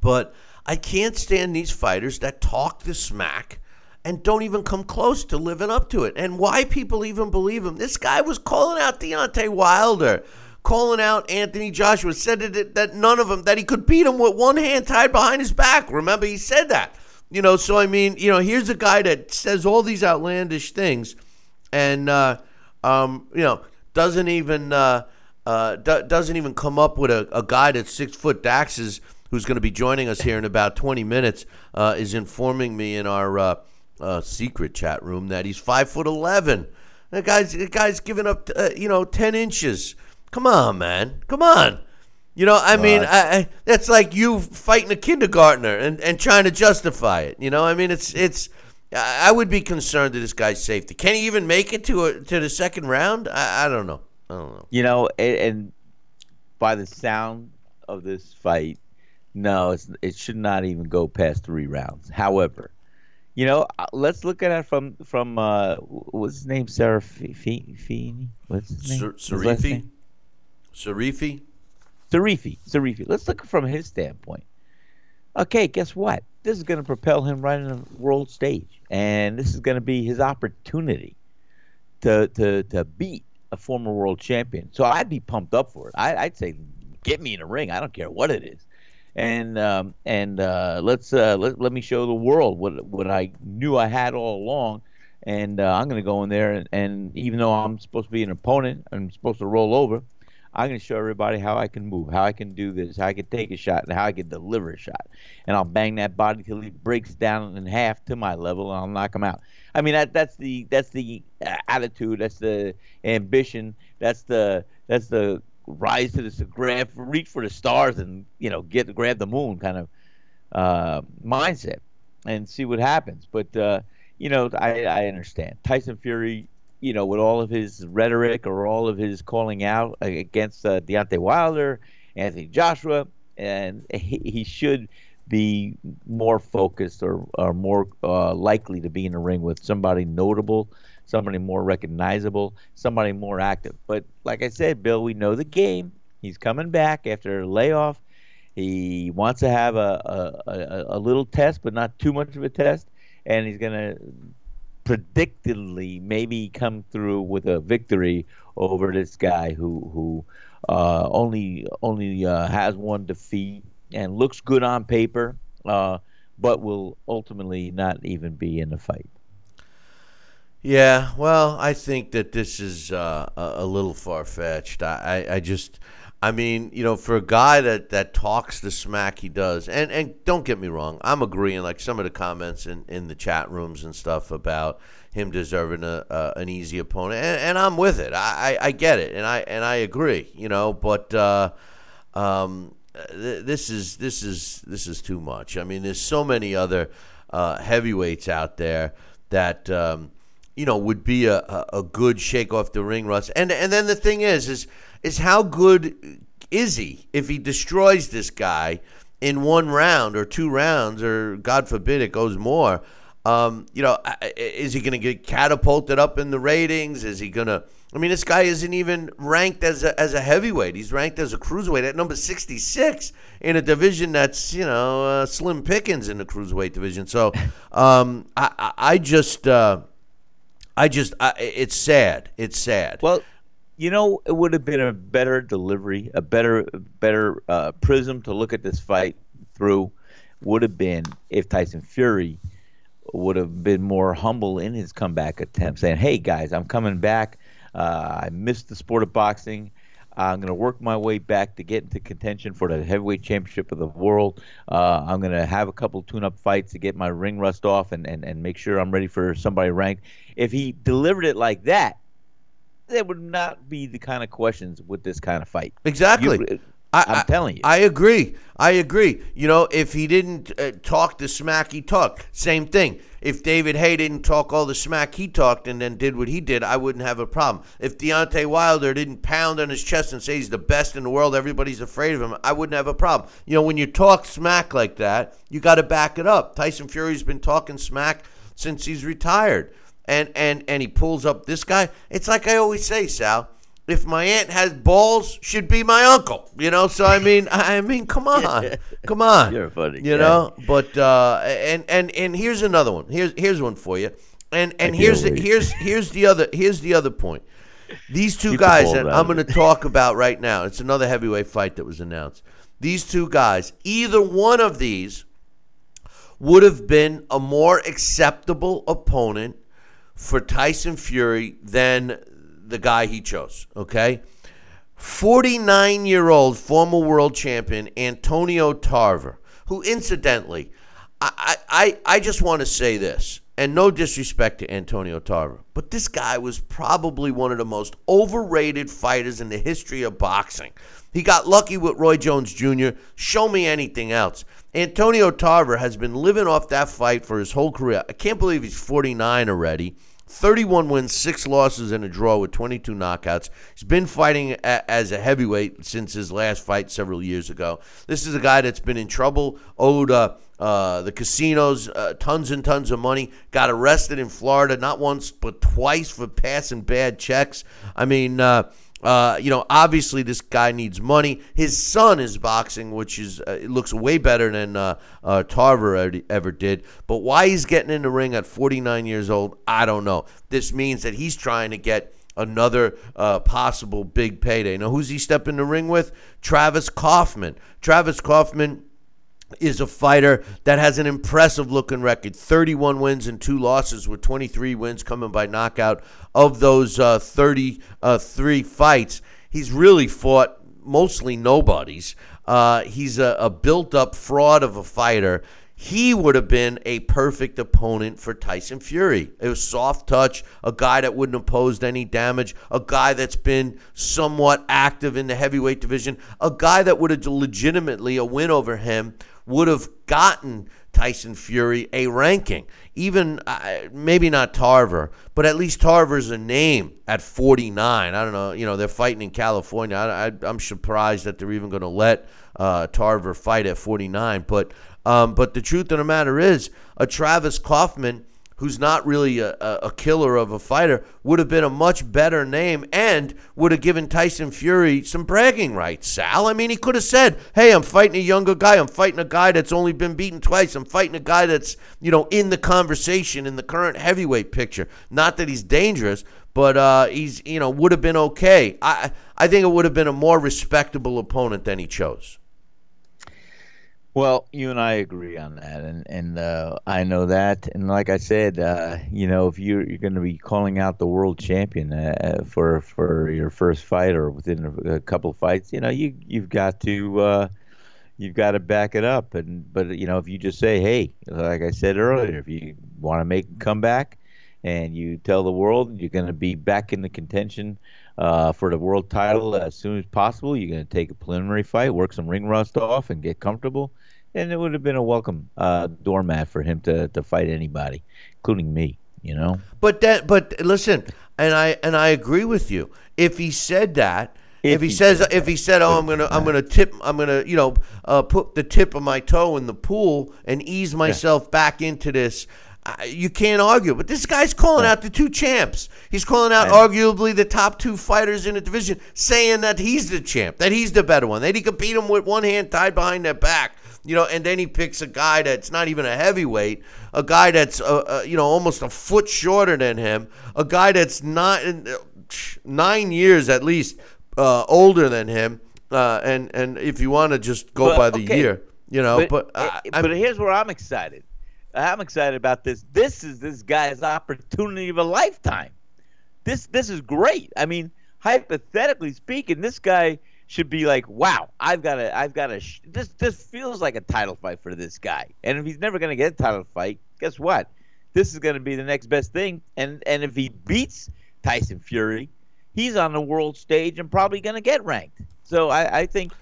but I can't stand these fighters that talk the smack and don't even come close to living up to it. And why people even believe him? This guy was calling out Deontay Wilder, calling out Anthony Joshua, said that, that none of them, that he could beat him with one hand tied behind his back. Remember, he said that. You know, so I mean, you know, here's a guy that says all these outlandish things and, uh, um, you know, doesn't even. Uh, uh, do- doesn't even come up with a, a guy that's six foot Dax's who's going to be joining us here in about 20 minutes uh, is informing me in our uh, uh, secret chat room that he's five foot 11. The guy's the guy's giving up uh, you know 10 inches. Come on, man. Come on. You know, I mean, I, I, that's like you fighting a kindergartner and, and trying to justify it. You know, I mean, it's it's. I would be concerned to this guy's safety. Can he even make it to a, to the second round? I, I don't know. I don't know. You know, and, and by the sound of this fight, no, it's, it should not even go past three rounds. However, you know, uh, let's look at it from from uh, what's his name, Serafini? What's his name? Sar- Sarifi? Sarifi? Sarifi, Sarifi. Let's look from his standpoint. Okay, guess what? This is going to propel him right in the world stage, and this is going to be his opportunity to to to beat a former world champion. So I'd be pumped up for it. I, I'd say, get me in a ring. I don't care what it is, and um, and uh, let's uh, let let me show the world what what I knew I had all along. And uh, I'm going to go in there, and, and even though I'm supposed to be an opponent, I'm supposed to roll over. I'm going to show everybody how I can move, how I can do this, how I can take a shot, and how I can deliver a shot. And I'll bang that body till he breaks down in half to my level, and I'll knock him out. I mean, that that's the that's the uh, attitude, that's the ambition, that's the that's the rise to the grab, reach for the stars, and you know, get grab the moon kind of uh, mindset, and see what happens. But uh, you know, I I understand Tyson Fury you know, with all of his rhetoric or all of his calling out against uh, Deontay Wilder, Anthony Joshua, and he, he should be more focused or, or more uh, likely to be in a ring with somebody notable, somebody more recognizable, somebody more active. But like I said, Bill, we know the game. He's coming back after a layoff. He wants to have a, a, a, a little test, but not too much of a test. And he's going to predictably maybe come through with a victory over this guy who who uh, only only uh, has one defeat and looks good on paper, uh, but will ultimately not even be in the fight. Yeah, well, I think that this is uh, a, little far fetched. I, I, I just, I mean, you know, for a guy that, that talks the smack he does, and, and don't get me wrong, I'm agreeing, like some of the comments in, in the chat rooms and stuff about him deserving a, uh, an easy opponent, and, and I'm with it. I, I, I, get it, and I and I agree, you know, but uh, um, th- this is this is this is too much. I mean, there's so many other uh, heavyweights out there that um, you know would be a, a, good shake off the ring rust, and and then the thing is is is how good is he if he destroys this guy in one round or two rounds or God forbid it goes more. Um, you know, is he going to get catapulted up in the ratings? Is he going to? I mean, this guy isn't even ranked as a, as a heavyweight. He's ranked as a cruiserweight at number 66 in a division that's, you know, uh, slim pickings in the cruiserweight division. So um, I, I just, uh, I just, I, it's sad. It's sad. Well, you know, it would have been a better delivery, a better better uh, prism to look at this fight through. Would have been if Tyson Fury would have been more humble in his comeback attempt, saying, "Hey guys, I'm coming back. Uh, I missed the sport of boxing. I'm going to work my way back to get into contention for the heavyweight championship of the world. Uh, I'm going to have a couple tune-up fights to get my ring rust off and, and, and make sure I'm ready for somebody ranked. If he delivered it like that, there would not be the kind of questions with this kind of fight. Exactly. You, I, am telling you. I agree. I agree. You know, if he didn't uh, talk the smack he talked, same thing. If David Haye didn't talk all the smack he talked and then did what he did, I wouldn't have a problem. If Deontay Wilder didn't pound on his chest and say he's the best in the world, everybody's afraid of him, I wouldn't have a problem. You know, when you talk smack like that, you got to back it up. Tyson Fury's been talking smack since he's retired and and and he pulls up this guy. It's like I always say, Sal. If my aunt has balls, should be my uncle. You know. So I mean, I mean, come on, come on. You're funny. You guy. know. But uh, and and and here's another one. Here's here's one for you. And and here's the, here's here's the other here's the other point. These two Keep guys that I'm going to talk about right now. It's another heavyweight fight that was announced. These two guys, either one of these would have been a more acceptable opponent for Tyson Fury than the guy he chose, okay? 49 year old former world champion Antonio Tarver, who incidentally, I, I, I just want to say this, and no disrespect to Antonio Tarver, but this guy was probably one of the most overrated fighters in the history of boxing. He got lucky with Roy Jones Jr. Show me anything else. Antonio Tarver has been living off that fight for his whole career. I can't believe he's 49 already. 31 wins, six losses, and a draw with 22 knockouts. He's been fighting a- as a heavyweight since his last fight several years ago. This is a guy that's been in trouble, owed uh, uh, the casinos uh, tons and tons of money, got arrested in Florida not once but twice for passing bad checks. I mean, uh, you know, obviously this guy needs money. His son is boxing, which is uh, looks way better than uh, uh, Tarver ever did. But why he's getting in the ring at 49 years old, I don't know. This means that he's trying to get another uh, possible big payday. Now, who's he stepping in the ring with? Travis Kauffman. Travis Kauffman is a fighter that has an impressive looking record. 31 wins and two losses with 23 wins coming by knockout of those uh, 33 uh, fights. He's really fought mostly nobodies. Uh, he's a, a built-up fraud of a fighter. He would have been a perfect opponent for Tyson Fury. It was soft touch, a guy that wouldn't have posed any damage, a guy that's been somewhat active in the heavyweight division, a guy that would have legitimately a win over him would have gotten Tyson Fury a ranking. Even uh, maybe not Tarver, but at least Tarver's a name at 49. I don't know. You know, they're fighting in California. I, am surprised that they're even going to let uh, Tarver fight at 49. But um, but the truth of the matter is, a Travis Kauffman who's not really a, a, killer of a fighter, would have been a much better name and would have given Tyson Fury some bragging rights, Sal. I mean, he could have said, hey, I'm fighting a younger guy. I'm fighting a guy that's only been beaten twice. I'm fighting a guy that's, you know, in the conversation in the current heavyweight picture. Not that he's dangerous, but uh, he's, you know, would have been okay. I, I think it would have been a more respectable opponent than he chose. Well, you and I agree on that, and and uh, I know that. And like I said, uh, you know, if you're you're going to be calling out the world champion uh, for for your first fight or within a, a couple of fights, you know, you you've got to uh, you've got to back it up. And but you know, if you just say, hey, like I said earlier, if you want to make a comeback, and you tell the world you're going to be back in the contention uh, for the world title as soon as possible. You're going to take a preliminary fight, work some ring rust off, and get comfortable and it would have been a welcome uh, doormat for him to, to fight anybody, including me. You know. But that, but listen, and I and I agree with you. If he said that, if, If he, he says, said if he said, "Oh, I'm gonna, I'm gonna tip, I'm gonna, you know, uh, put the tip of my toe in the pool and ease myself back into this," uh, you can't argue. But this guy's calling out the two champs. He's calling out arguably the top two fighters in the division, saying that he's the champ, that he's the better one, that he could beat him with one hand tied behind their back. You know, and then he picks a guy that's not even a heavyweight, a guy that's, uh, uh, you know, almost a foot shorter than him, a guy that's not nine years at least uh, older than him. Uh, and and if you want to just go But, by the okay, year, you know, but, uh, I, but here's where I'm excited. I'm excited about this. This is this guy's opportunity of a lifetime. This this is great. I mean, hypothetically speaking, this guy should be like, wow, I've got a, I've got a. Sh- this this feels like a title fight for this guy. And if he's never going to get a title fight, guess what? This is going to be the next best thing. And and if he beats Tyson Fury, he's on the world stage and probably going to get ranked. So I, I think,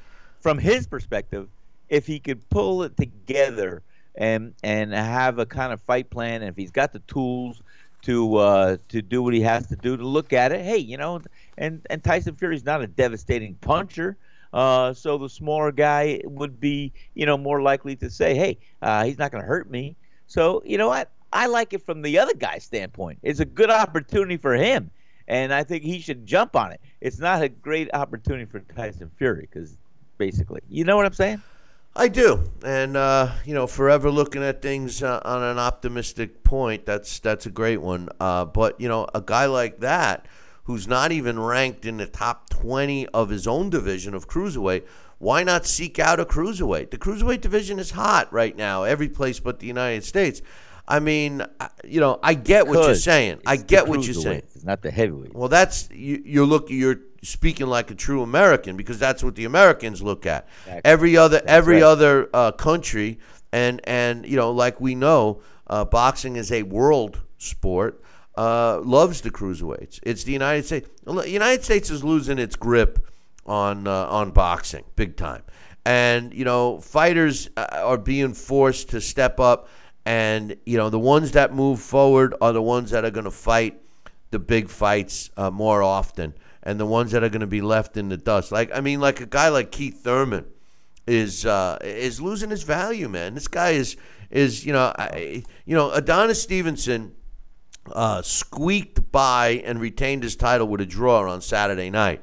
from his perspective, if he could pull it together and and have a kind of fight plan, and if he's got the tools to uh, to do what he has to do to look at it, hey, you know, and and Tyson Fury's not a devastating puncher. Uh, so the smaller guy would be, you know, more likely to say, "Hey, uh, he's not going to hurt me." So you know what? I like it from the other guy's standpoint. It's a good opportunity for him, and I think he should jump on it. It's not a great opportunity for Tyson Fury because, basically, you know what I'm saying? I do, and uh, you know, forever looking at things uh, on an optimistic point. That's that's a great one. Uh, but you know, a guy like that, who's not even ranked in the top twenty of his own division of cruiserweight, why not seek out a cruiserweight? The cruiserweight division is hot right now, every place but the United States. I mean, you know, I get what you're saying. I get what you're saying. It's not the heavyweight. Well, that's you, you're look you're speaking like a true American because that's what the Americans look at. Exactly. Every other every right. other uh, country and and you know like we know, uh, boxing is a world sport. Uh, loves the cruiserweights. It's the United States. The United States is losing its grip on uh, on boxing big time, and you know fighters uh, are being forced to step up, and you know the ones that move forward are the ones that are going to fight the big fights uh, more often, and the ones that are going to be left in the dust. Like I mean, like a guy like Keith Thurman is uh, is losing his value, man. This guy is is you know I, you know Adonis Stevenson uh, squeaked by and retained his title with a draw on Saturday night.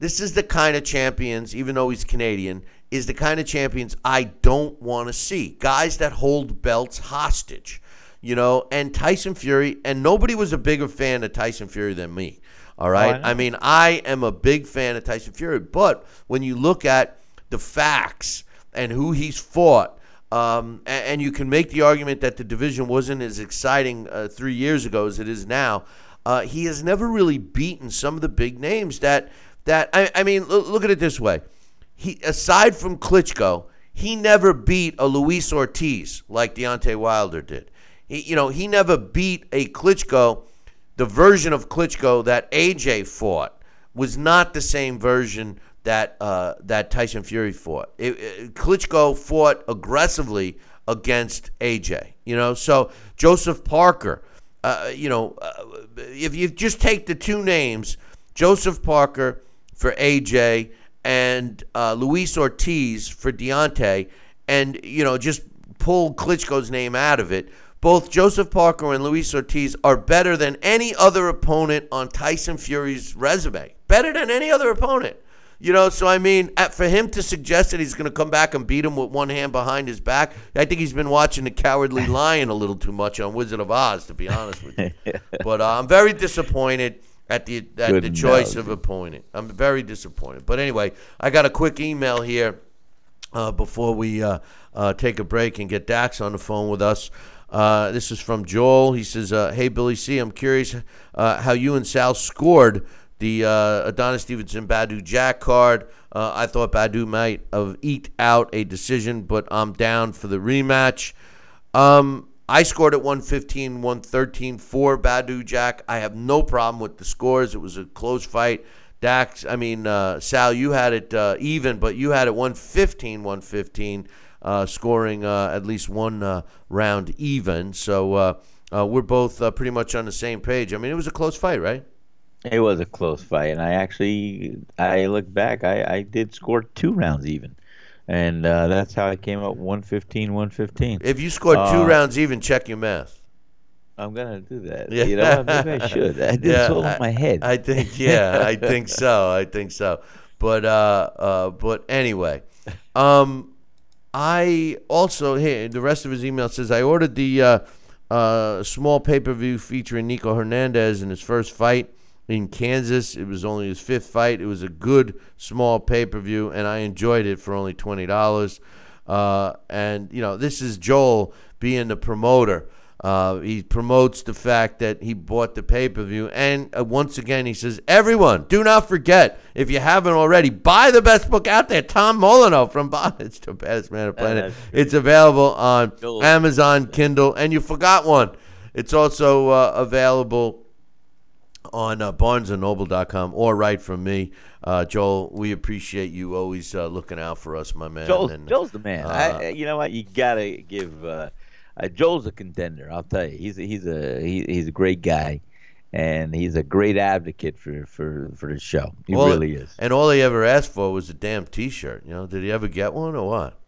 This is the kind of champions, even though he's Canadian, is the kind of champions I don't want to see. Guys that hold belts hostage, you know. And Tyson Fury, and nobody was a bigger fan of Tyson Fury than me. All right, I. I mean, I am a big fan of Tyson Fury, but when you look at the facts and who he's fought, um, and, and you can make the argument that the division wasn't as exciting uh, three years ago as it is now. Uh, he has never really beaten some of the big names that that I, I mean. Look, look at it this way: he aside from Klitschko, he never beat a Luis Ortiz like Deontay Wilder did. He, you know, he never beat a Klitschko. The version of Klitschko that AJ fought was not the same version that uh, that Tyson Fury fought. It, it- Klitschko fought aggressively against AJ. You know, so Joseph Parker. Uh, you know, uh, if you just take the two names, Joseph Parker for AJ and uh, Luis Ortiz for Deontay, and you know, just pull Klitschko's name out of it. Both Joseph Parker and Luis Ortiz are better than any other opponent on Tyson Fury's resume. Better than any other opponent. You know, so I mean, at, for him to suggest that he's going to come back and beat him with one hand behind his back, I think he's been watching The Cowardly Lion a little too much on Wizard of Oz, to be honest with you. but uh, I'm very disappointed at the at Good the choice analogy. of opponent. I'm very disappointed. But anyway, I got a quick email here uh, before we uh, uh, take a break and get Dax on the phone with us. Uh, this is from Joel. He says, uh, "Hey Billy C, I'm curious uh, how you and Sal scored the uh, Adonis Stevenson Badou Jack card. Uh, I thought Badou might have eked out a decision, but I'm down for the rematch. Um, I scored at 115, 113 for Badou Jack. I have no problem with the scores. It was a close fight. Dax, I mean, uh, Sal, you had it uh, even, but you had it 115, 115, uh, scoring uh, at least one uh, round even. So uh, uh, we're both uh, pretty much on the same page. I mean, it was a close fight, right? It was a close fight, and I actually, I look back, I, I did score two rounds even, and uh, that's how I came up 115, 115. If you scored two Uh, rounds even, check your math. I'm gonna do that. Yeah. You know, maybe I should. I did Yeah, in my head. I think, yeah, I think so. I think so. But uh, uh, but anyway, um, I also here the rest of his email says I ordered the uh, uh, small pay per view featuring Nico Hernandez in his first fight in Kansas. It was only his fifth fight. It was a good small pay per view, and I enjoyed it for only twenty dollars. Uh, and you know, this is Joel being the promoter. Uh, he promotes the fact that he bought the pay per view, and uh, once again he says, "Everyone, do not forget if you haven't already, buy the best book out there, Tom Molyneux from Bondage to Baddest Man on Planet. It's available on Amazon Kindle, and you forgot one. It's also uh, available on uh, BarnesandNoble.com or right from me. Uh, Joel, we appreciate you always uh, looking out for us, my man. Joel's, And, Joel's the man. uh, I, you know what? You gotta give. Uh, Joel's a contender. I'll tell you. He's a, he's a he, he's a great guy, and he's a great advocate for for for the show. He really is. And all he ever asked for was a damn T-shirt. You know, did he ever get one or what?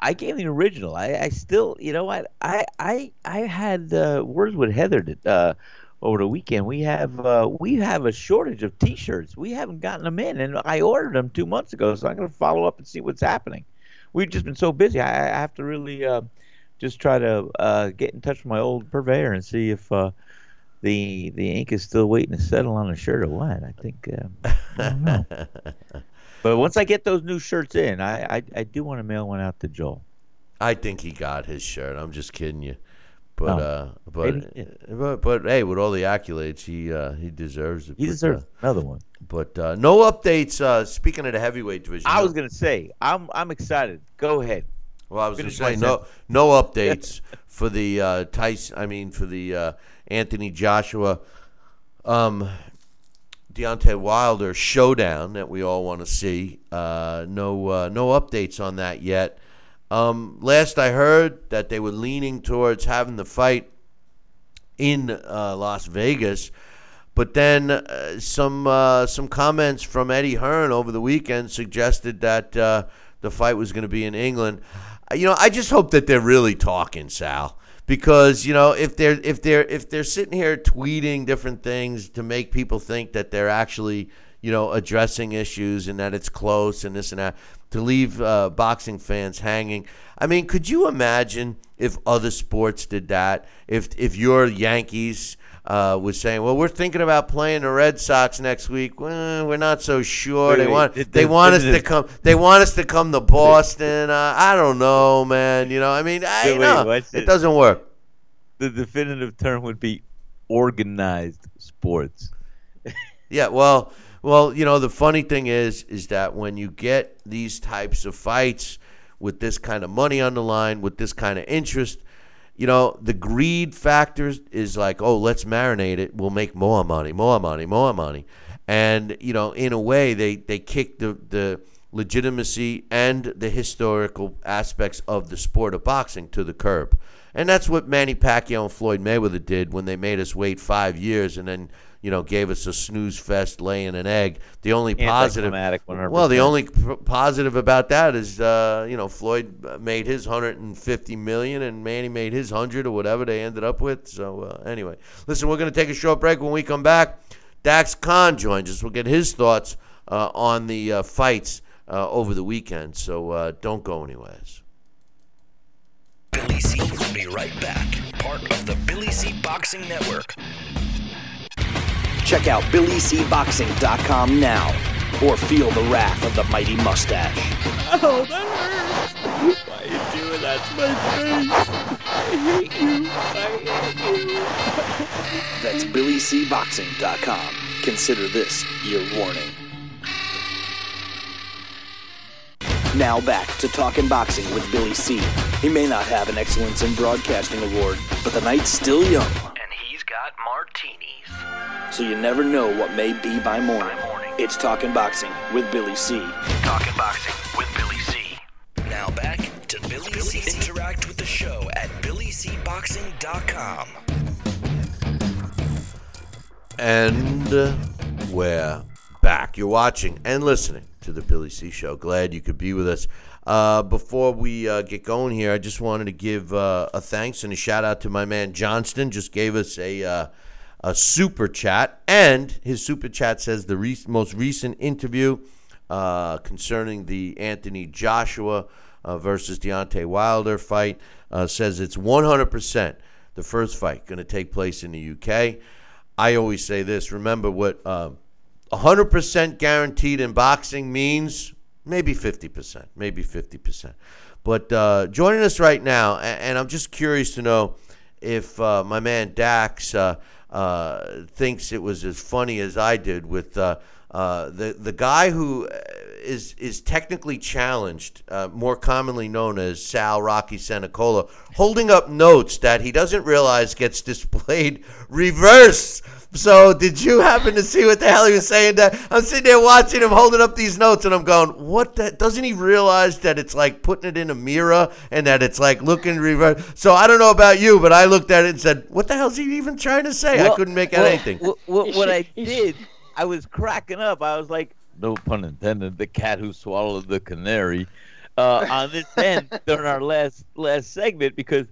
I gave him the original. I, I still, you know what? I I I had uh, words with Heather that, uh, over the weekend. We have uh, we have a shortage of T-shirts. We haven't gotten them in, and I ordered them two months ago. So I'm going to follow up and see what's happening. We've just been so busy. I, I have to really uh, just try to uh, get in touch with my old purveyor and see if uh, the the ink is still waiting to settle on a shirt or what. I think uh, I don't know. But once I get those new shirts in, I I, I do want to mail one out to Joel. I think he got his shirt. I'm just kidding you. But Oh, uh, but, maybe, but but hey, with all the accolades, he uh, he deserves it. He But, deserves uh, another one. but uh, no updates. Uh, speaking of the heavyweight division, I no- was gonna say I'm I'm excited. Go ahead. Well, I was going to say no, no updates for the uh, Tyson. I mean, for the uh, Anthony Joshua, um, Deontay Wilder showdown that we all want to see. Uh, no, uh, no updates on that yet. Um, last I heard that they were leaning towards having the fight in uh, Las Vegas. But then uh, some uh, some comments from Eddie Hearn over the weekend suggested that uh, the fight was going to be in England. You know, I just hope that they're really talking, Sal, because you know if they're if they're if they're sitting here tweeting different things to make people think that they're actually you know addressing issues and that it's close and this and that to leave uh, boxing fans hanging. I mean, could you imagine if other sports did that? If if your Yankees uh, was saying, "Well, we're thinking about playing the Red Sox next week. Well, we're not so sure. Wait, they want it- they it- want us to come. They want us to come to Boston. Uh, I don't know, man. You know, I mean, I Wait, wait, know it it? doesn't work. The definitive term would be organized sports. Yeah, well, well, you know, the funny thing is, is that when you get these types of fights with this kind of money on the line, with this kind of interest, you know, the greed factor is like, oh, let's marinate it. We'll make more money, more money, more money, and you know, in a way, they they kick the the legitimacy and the historical aspects of the sport of boxing to the curb. And that's what Manny Pacquiao and Floyd Mayweather did when they made us wait five years and then, you know, gave us a snooze fest laying an egg. The only positive, 100%. well, the only p- positive about that is, uh, you know, Floyd uh, made his 150 million and Manny made his 100 or whatever they ended up with. So uh, anyway, listen, we're going to take a short break. When we come back, Dax Khan joins us. We'll get his thoughts uh, on the uh, fights uh, over the weekend. So uh, don't go anywheres. Billy C will be right back. Part of the Billy C Boxing Network. Check out BillyCBoxing.com now or feel the wrath of the mighty mustache. Oh, that hurts. Why you doing that to my face? I hate you. I hate you. That's BillyCBoxing.com. Consider this your warning. Now back to Talking Boxing with Billy C. He may not have an Excellence in Broadcasting award, but the night's still young, got martinis. so you never know what may be by morning. It's Talking Boxing with Billy C. Talking boxing with Billy C. Now back to Billy, C. Interact with the show at BillyCBoxing.com. And uh, we're back. You're watching and listening to the Billy C Show. Glad you could be with us. Uh, before we uh, get going here, I just wanted to give uh, a thanks and a shout out to my man Johnston. Just gave us a uh, a super chat, and his super chat says the re- most recent interview uh, concerning the Anthony Joshua uh, versus Deontay Wilder fight says it's 100% the first fight going to take place in the UK. I always say this remember what uh, 100% guaranteed in boxing means maybe 50%, maybe 50%. But uh, joining us right now, and, I'm just curious to know if uh, my man Dax uh, uh, thinks it was as funny as I did with uh, uh, the the guy who is is technically challenged, more commonly known as Sal Rocky Sanicola, holding up notes that he doesn't realize gets displayed reverse. So, did you happen to see what the hell he was saying? That I'm sitting there watching him holding up these notes, and I'm going, "What? That doesn't he realize that it's like putting it in a mirror and that it's like looking reverse?" So, I don't know about you, but I looked at it and said, "What the hell's he even trying to say?" I couldn't make out well, anything. wh- wh- what I did, I was cracking up. I was like, no pun intended, the cat who swallowed the canary. Uh, on this end during our last last segment because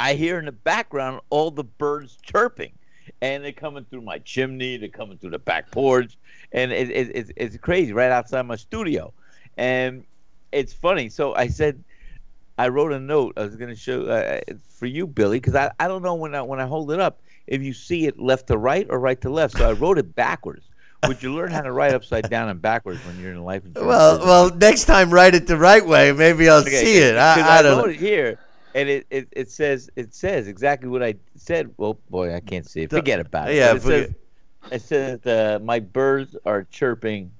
I hear in the background all the birds chirping, and they're coming through my chimney, they're coming through the back porch, and it, it, it's it's crazy right outside my studio, and it's funny. So I said. I wrote a note. I was going to show uh, for you, Billy, because I, I don't know when I when I hold it up if you see it left to right or right to left. So I wrote it backwards. Would you learn how to write upside down and backwards when you're in life insurance? Well, well, next time write it the right way. Maybe I'll Okay, see it. because I, I don't wrote know. it here, and it, it, it says it says exactly what I said. Well, boy, I can't see it. Forget about it. Yeah, But it forget- says it says uh, my birds are chirping.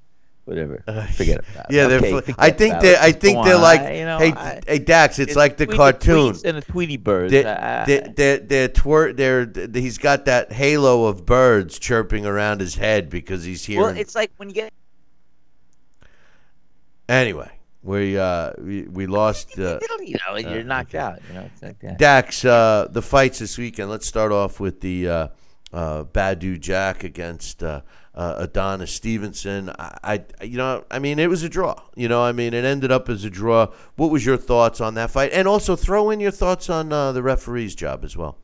Whatever. Forget about it. Yeah, Okay, they're. fl- I think they. I think Go they're on. like. I- you know, hey, I- hey, Dax. It's, like the Tweety cartoon. and the Tweety birds. They, I- they, they, they're twer- they're, th- he's got that halo of birds chirping around his head because he's here. well, it's like when you get anyway, we uh we, we lost uh, you know you're knocked out. You know, it's like that. Dax. Uh, the fights this weekend. Let's start off with the uh, uh, Badou Jack against uh, uh, Adonis Stevenson. I, I, you know, I mean, it was a draw. You know, I mean, it ended up as a draw. What was your thoughts on that fight? And also throw in your thoughts on uh, the referee's job as well.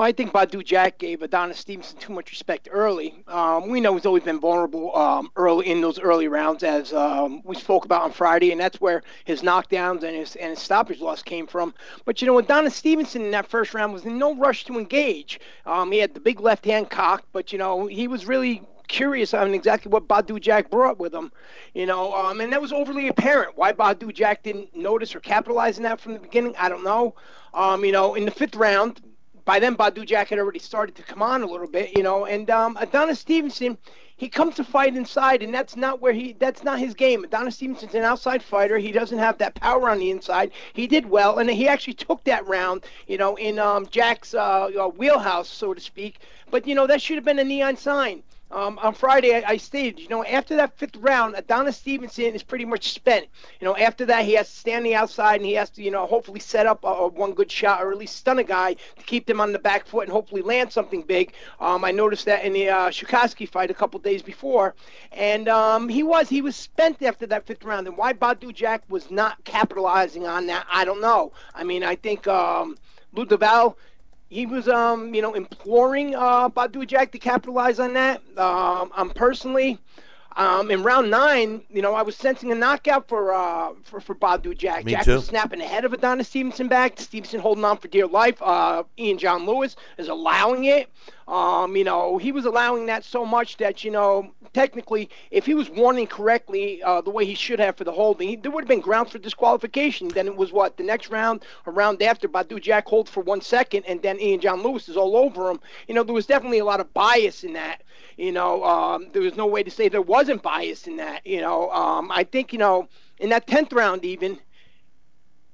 Well, I think Badou Jack gave Adonis Stevenson too much respect early. Um, we know he's always been vulnerable um, early in those early rounds, as um, we spoke about on Friday, and that's where his knockdowns and his and his stoppage loss came from. But you know, Adonis Stevenson in that first round was in no rush to engage. Um, he had the big left hand cocked, but you know, he was really curious on exactly what Badou Jack brought with him, you know, um, and that was overly apparent. Why Badou Jack didn't notice or capitalize on that from the beginning, I don't know. Um, you know, in the fifth round, by then Badou Jack had already started to come on a little bit, you know, and um, Adonis Stevenson, he comes to fight inside, and that's not where he, that's not his game. Adonis Stevenson's an outside fighter. He doesn't have that power on the inside. He did well, and he actually took that round, you know, in um, Jack's uh, uh, wheelhouse, so to speak. But you know, that should have been a neon sign. Um, on Friday, I, I stated, you know, after that fifth round, Adonis Stevenson is pretty much spent. You know, after that, he has to stand the outside and he has to, you know, hopefully set up a, a one good shot or at least stun a guy to keep them on the back foot and hopefully land something big. Um, I noticed that in the uh, fight a couple days before, and um, he was he was spent after that fifth round. And why Badou Jack was not capitalizing on that, I don't know. I mean, I think um, Lou Del Valle he was, um, you know, imploring uh, Badou Jack to capitalize on that. Um, I'm personally, Um, in round nine, you know, I was sensing a knockout for uh, for, for Badou Jack. Me Jack too. was snapping ahead of Adonis Stevenson back. Stevenson holding on for dear life. Uh, Ian John Lewis is allowing it. Um, you know, he was allowing that so much that, you know, technically, if he was warning correctly uh, the way he should have for the holding, he, there would have been grounds for disqualification. Then it was what? The next round, a round after, Badou Jack holds for one second, and then Ian John Lewis is all over him. You know, there was definitely a lot of bias in that. You know, um, there was no way to say there wasn't bias in that. You know, um, I think, you know, in that 10th round, even,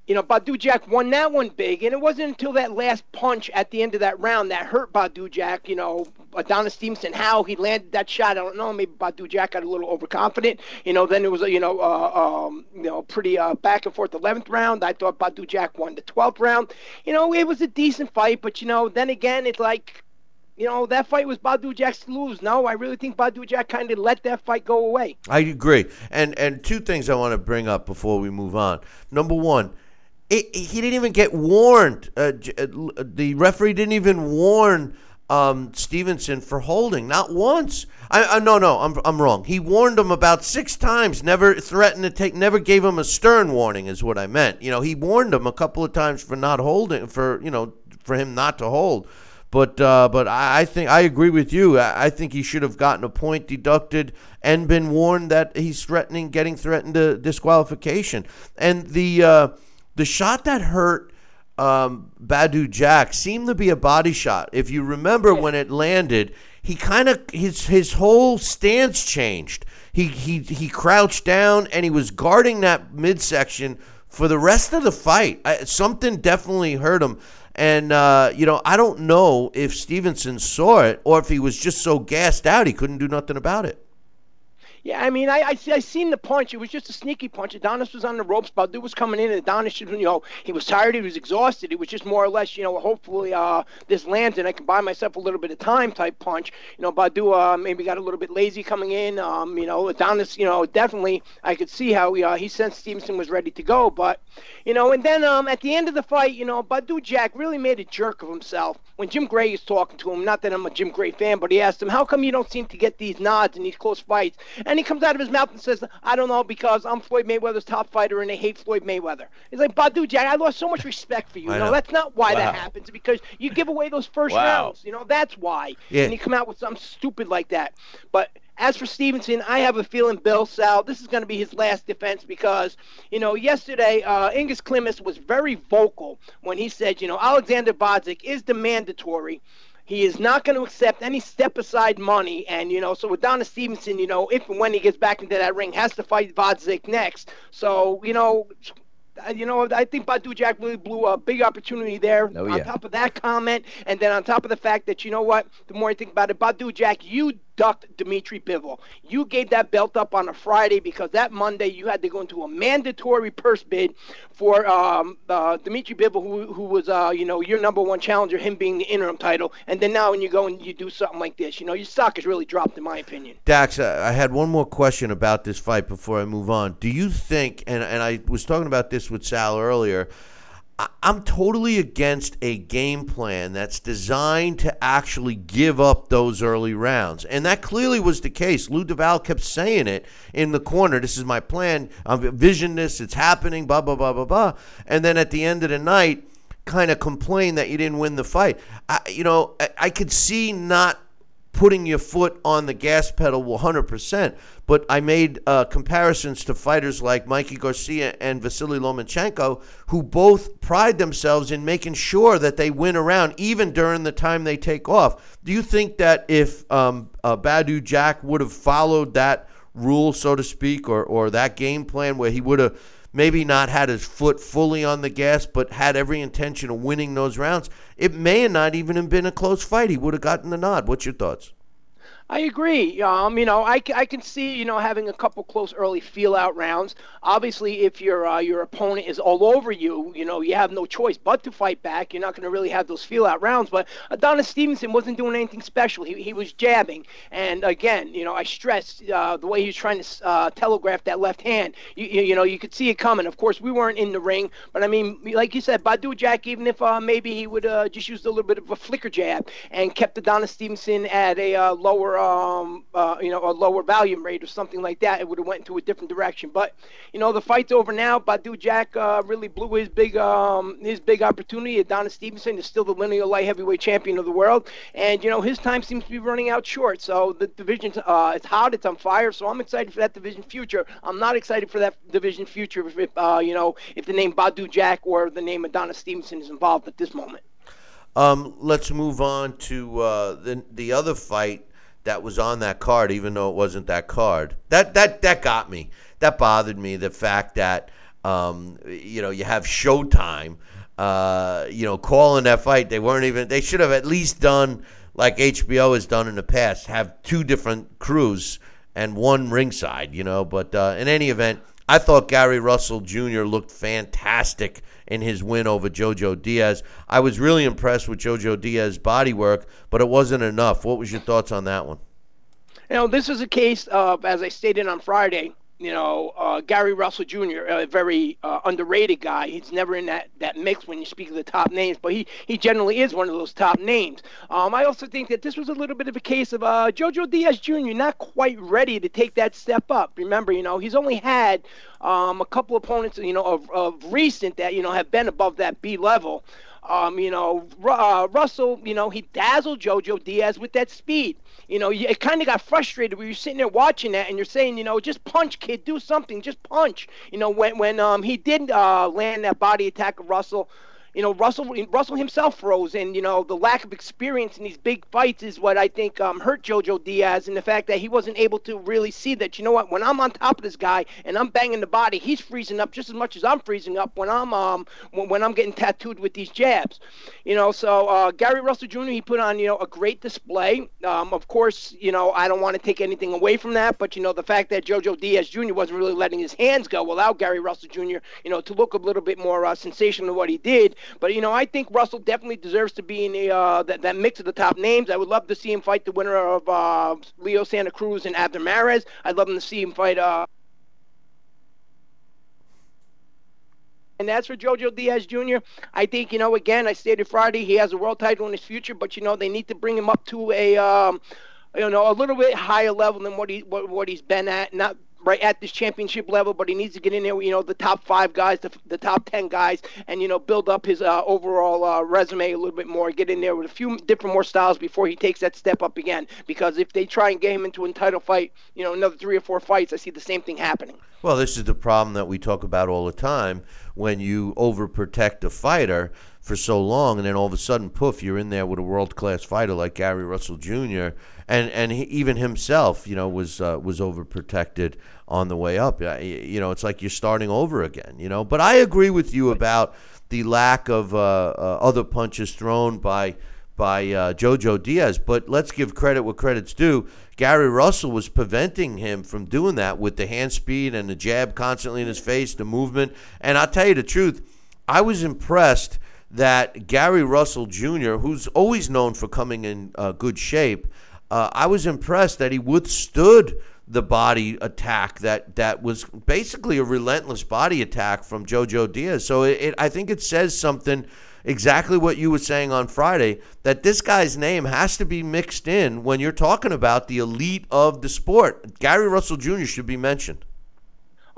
you know, Badou Jack won that one big, and it wasn't until that last punch at the end of that round that hurt Badou Jack. You know, Adonis Stevenson, how he landed that shot, I don't know. Maybe Badou Jack got a little overconfident. You know, then it was you know, uh, um, you know, pretty uh, back and forth 11th round. I thought Badou Jack won the 12th round. You know, it was a decent fight, but you know, then again, it's like. You know, that fight was Badou Jack's to lose. No, I really think Badou Jack kind of let that fight go away. I agree. And and two things I want to bring up before we move on. Number one, it, he didn't even get warned. Uh, j- uh, the referee didn't even warn um, Stevenson for holding, not once. I, I no no, I'm I'm wrong. He warned him about six times. Never threatened to take. Never gave him a stern warning, is what I meant. You know, he warned him a couple of times for not holding, for you know, for him not to hold. But uh, but I I think I agree with you. I, I think he should have gotten a point deducted and been warned that he's threatening, getting threatened to disqualification. And the uh, the shot that hurt um, Badou Jack seemed to be a body shot. If you remember when it landed, he kind of his his whole stance changed. He he he crouched down and he was guarding that midsection for the rest of the fight. I, something definitely hurt him. And uh, you know, I don't know if Stevenson saw it or if he was just so gassed out he couldn't do nothing about it. Yeah, I mean, I, I I seen the punch. It was just a sneaky punch. Adonis was on the ropes. Badou was coming in, and Adonis, you know, he was tired. He was exhausted. It was just more or less, you know, hopefully uh, this lands and I can buy myself a little bit of time type punch. You know, Badou uh, maybe got a little bit lazy coming in. Um, you know, Adonis, you know, definitely I could see how he, uh, he sensed Stevenson was ready to go. But, you know, and then um, at the end of the fight, you know, Badou Jack really made a jerk of himself when Jim Gray is talking to him. Not that I'm a Jim Gray fan, but he asked him, "How come you don't seem to get these nods in these close fights?" And he comes out of his mouth and says, "I don't know because I'm Floyd Mayweather's top fighter and they hate Floyd Mayweather." He's like, "Badou Jack, I lost so much respect for you. I You know, know. that's not why Wow. that happens because you give away those first Wow. rounds. You know, that's why." Yeah. And you come out with something stupid like that. But as for Stevenson, I have a feeling Bill Sal, this is going to be his last defense because, you know, yesterday uh, Egis Klimas was very vocal when he said, you know, Alexander Gvozdyk is the mandatory. He is not going to accept any step aside money. And, you know, so Adonis Stevenson, you know, if and when he gets back into that ring, has to fight Gvozdyk next. So, you know, you know, I think Badou Jack really blew a big opportunity there. Oh, On top of that comment, and then on top of the fact that you know what, the more I think about it, Badou Jack, you ducked Dimitri Bivol. You gave that belt up on a Friday because that Monday you had to go into a mandatory purse bid for um, uh, Dimitri Bivol, who, who was uh, you know your number one challenger, him being the interim title, and then now when you go and you do something like this, you know your stock has really dropped in my opinion. Dax, I I had one more question about this fight before I move on. Do you think, and, and I was talking about this with Sal earlier, I'm totally against a game plan that's designed to actually give up those early rounds. And that clearly was the case. Lou Del Valle kept saying it in the corner. This is my plan. I've visioned this. It's happening, blah, blah, blah, blah, blah. And then at the end of the night, kind of complain that you didn't win the fight. I, you know, I, I could see not putting your foot on the gas pedal 100%. But I made uh, comparisons to fighters like Mikey Garcia and Vasily Lomachenko, who both pride themselves in making sure that they win around, even during the time they take off. Do you think that if um, uh, Badou Jack would have followed that rule, so to speak, or, or that game plan where he would have maybe not had his foot fully on the gas, but had every intention of winning those rounds, it may not even have been a close fight. He would have gotten the nod. What's your thoughts? I agree. Um, you know, I, I can see you know having a couple close early feel out rounds. Obviously, if your uh, your opponent is all over you, you know you have no choice but to fight back. You're not going to really have those feel out rounds. But Adonis Stevenson wasn't doing anything special. He, he was jabbing, and again, you know, I stressed uh, the way he was trying to uh, telegraph that left hand. You, you you know you could see it coming. Of course, we weren't in the ring, but I mean, like you said, Badou Jack, even if uh, maybe he would uh, just use a little bit of a flicker jab and kept Adonis Stevenson at a uh, lower um, uh, you know, a lower volume rate or something like that, it would have went into a different direction. But you know, the fight's over now. Badou Jack uh, really blew his big, um, his big opportunity. Adonis Stevenson is still the lineal light heavyweight champion of the world, and you know, his time seems to be running out short. So the division, uh, it's hot, it's on fire. So I'm excited for that division future. I'm not excited for that division future if, uh, you know, if the name Badou Jack or the name Adonis Stevenson is involved at this moment. Um, let's move on to uh, the the other fight that was on that card, even though it wasn't that card. That that that got me. That bothered me. The fact that um, you know you have Showtime, uh, you know, calling that fight. They weren't even. They should have at least done like HBO has done in the past. Have two different crews and one ringside. You know, but uh, in any event, I thought Gary Russell Jr. looked fantastic in his win over Jojo Diaz. I was really impressed with Jojo Diaz's body work, but it wasn't enough. What was your thoughts on that one? You know, this is a case of, as I stated on Friday, you know, uh, Gary Russell Jr., a very uh, underrated guy. He's never in that, that mix when you speak of the top names, but he, he generally is one of those top names. Um, I also think that this was a little bit of a case of uh, Jojo Diaz Jr. not quite ready to take that step up. Remember, you know, he's only had um, a couple opponents, you know, of, of recent that, you know, have been above that B level. Um, you know, uh, Russell, you know, he dazzled Jojo Diaz with that speed. You know, it kind of got frustrated when you're sitting there watching that and you're saying, you know, just punch, kid, do something, just punch. You know, when when um, he did uh, land that body attack of Russell, you know, Russell Russell himself froze, and you know the lack of experience in these big fights is what I think um, hurt Jojo Diaz, and the fact that he wasn't able to really see that. You know what? When I'm on top of this guy and I'm banging the body, he's freezing up just as much as I'm freezing up when I'm um when, when I'm getting tattooed with these jabs. You know, so uh, Gary Russell Jr. he put on you know a great display. Um, of course, you know I don't want to take anything away from that, but you know the fact that Jojo Diaz Jr. wasn't really letting his hands go allow Gary Russell Jr. you know to look a little bit more uh, sensational than what he did. But you know, I think Russell definitely deserves to be in the uh, that, that mix of the top names. I would love to see him fight the winner of uh, Leo Santa Cruz and Abner Mares. I'd love him to see him fight. Uh, And that's for Jojo Diaz Jr. I think, you know, again, I stated Friday, he has a world title in his future, but, you know, they need to bring him up to a, um, you know, a little bit higher level than what he what, what he's been at. Not right at this championship level, but he needs to get in there, you know, the top five guys, the, the top 10 guys, and, you know, build up his uh, overall uh, resume a little bit more, get in there with a few different more styles before he takes that step up again. Because if they try and get him into a title fight, you know, another three or four fights, I see the same thing happening. Well, this is the problem that we talk about all the time when you overprotect a fighter for so long, and then all of a sudden, poof, you're in there with a world class fighter like Gary Russell Jr. and and he, even himself, you know, was uh, was overprotected on the way up. You know, it's like you're starting over again. You know, but I agree with you about the lack of uh, uh, other punches thrown by by uh, Jojo Diaz. But let's give credit where credit's due. Gary Russell was preventing him from doing that with the hand speed and the jab constantly in his face, the movement. And I'll tell you the truth, I was impressed that Gary Russell Jr., who's always known for coming in uh, good shape, uh, I was impressed that he withstood the body attack that that was basically a relentless body attack from Jojo Diaz. So it, it, I think it says something exactly what you were saying on Friday that this guy's name has to be mixed in when you're talking about the elite of the sport. Gary Russell Jr. should be mentioned.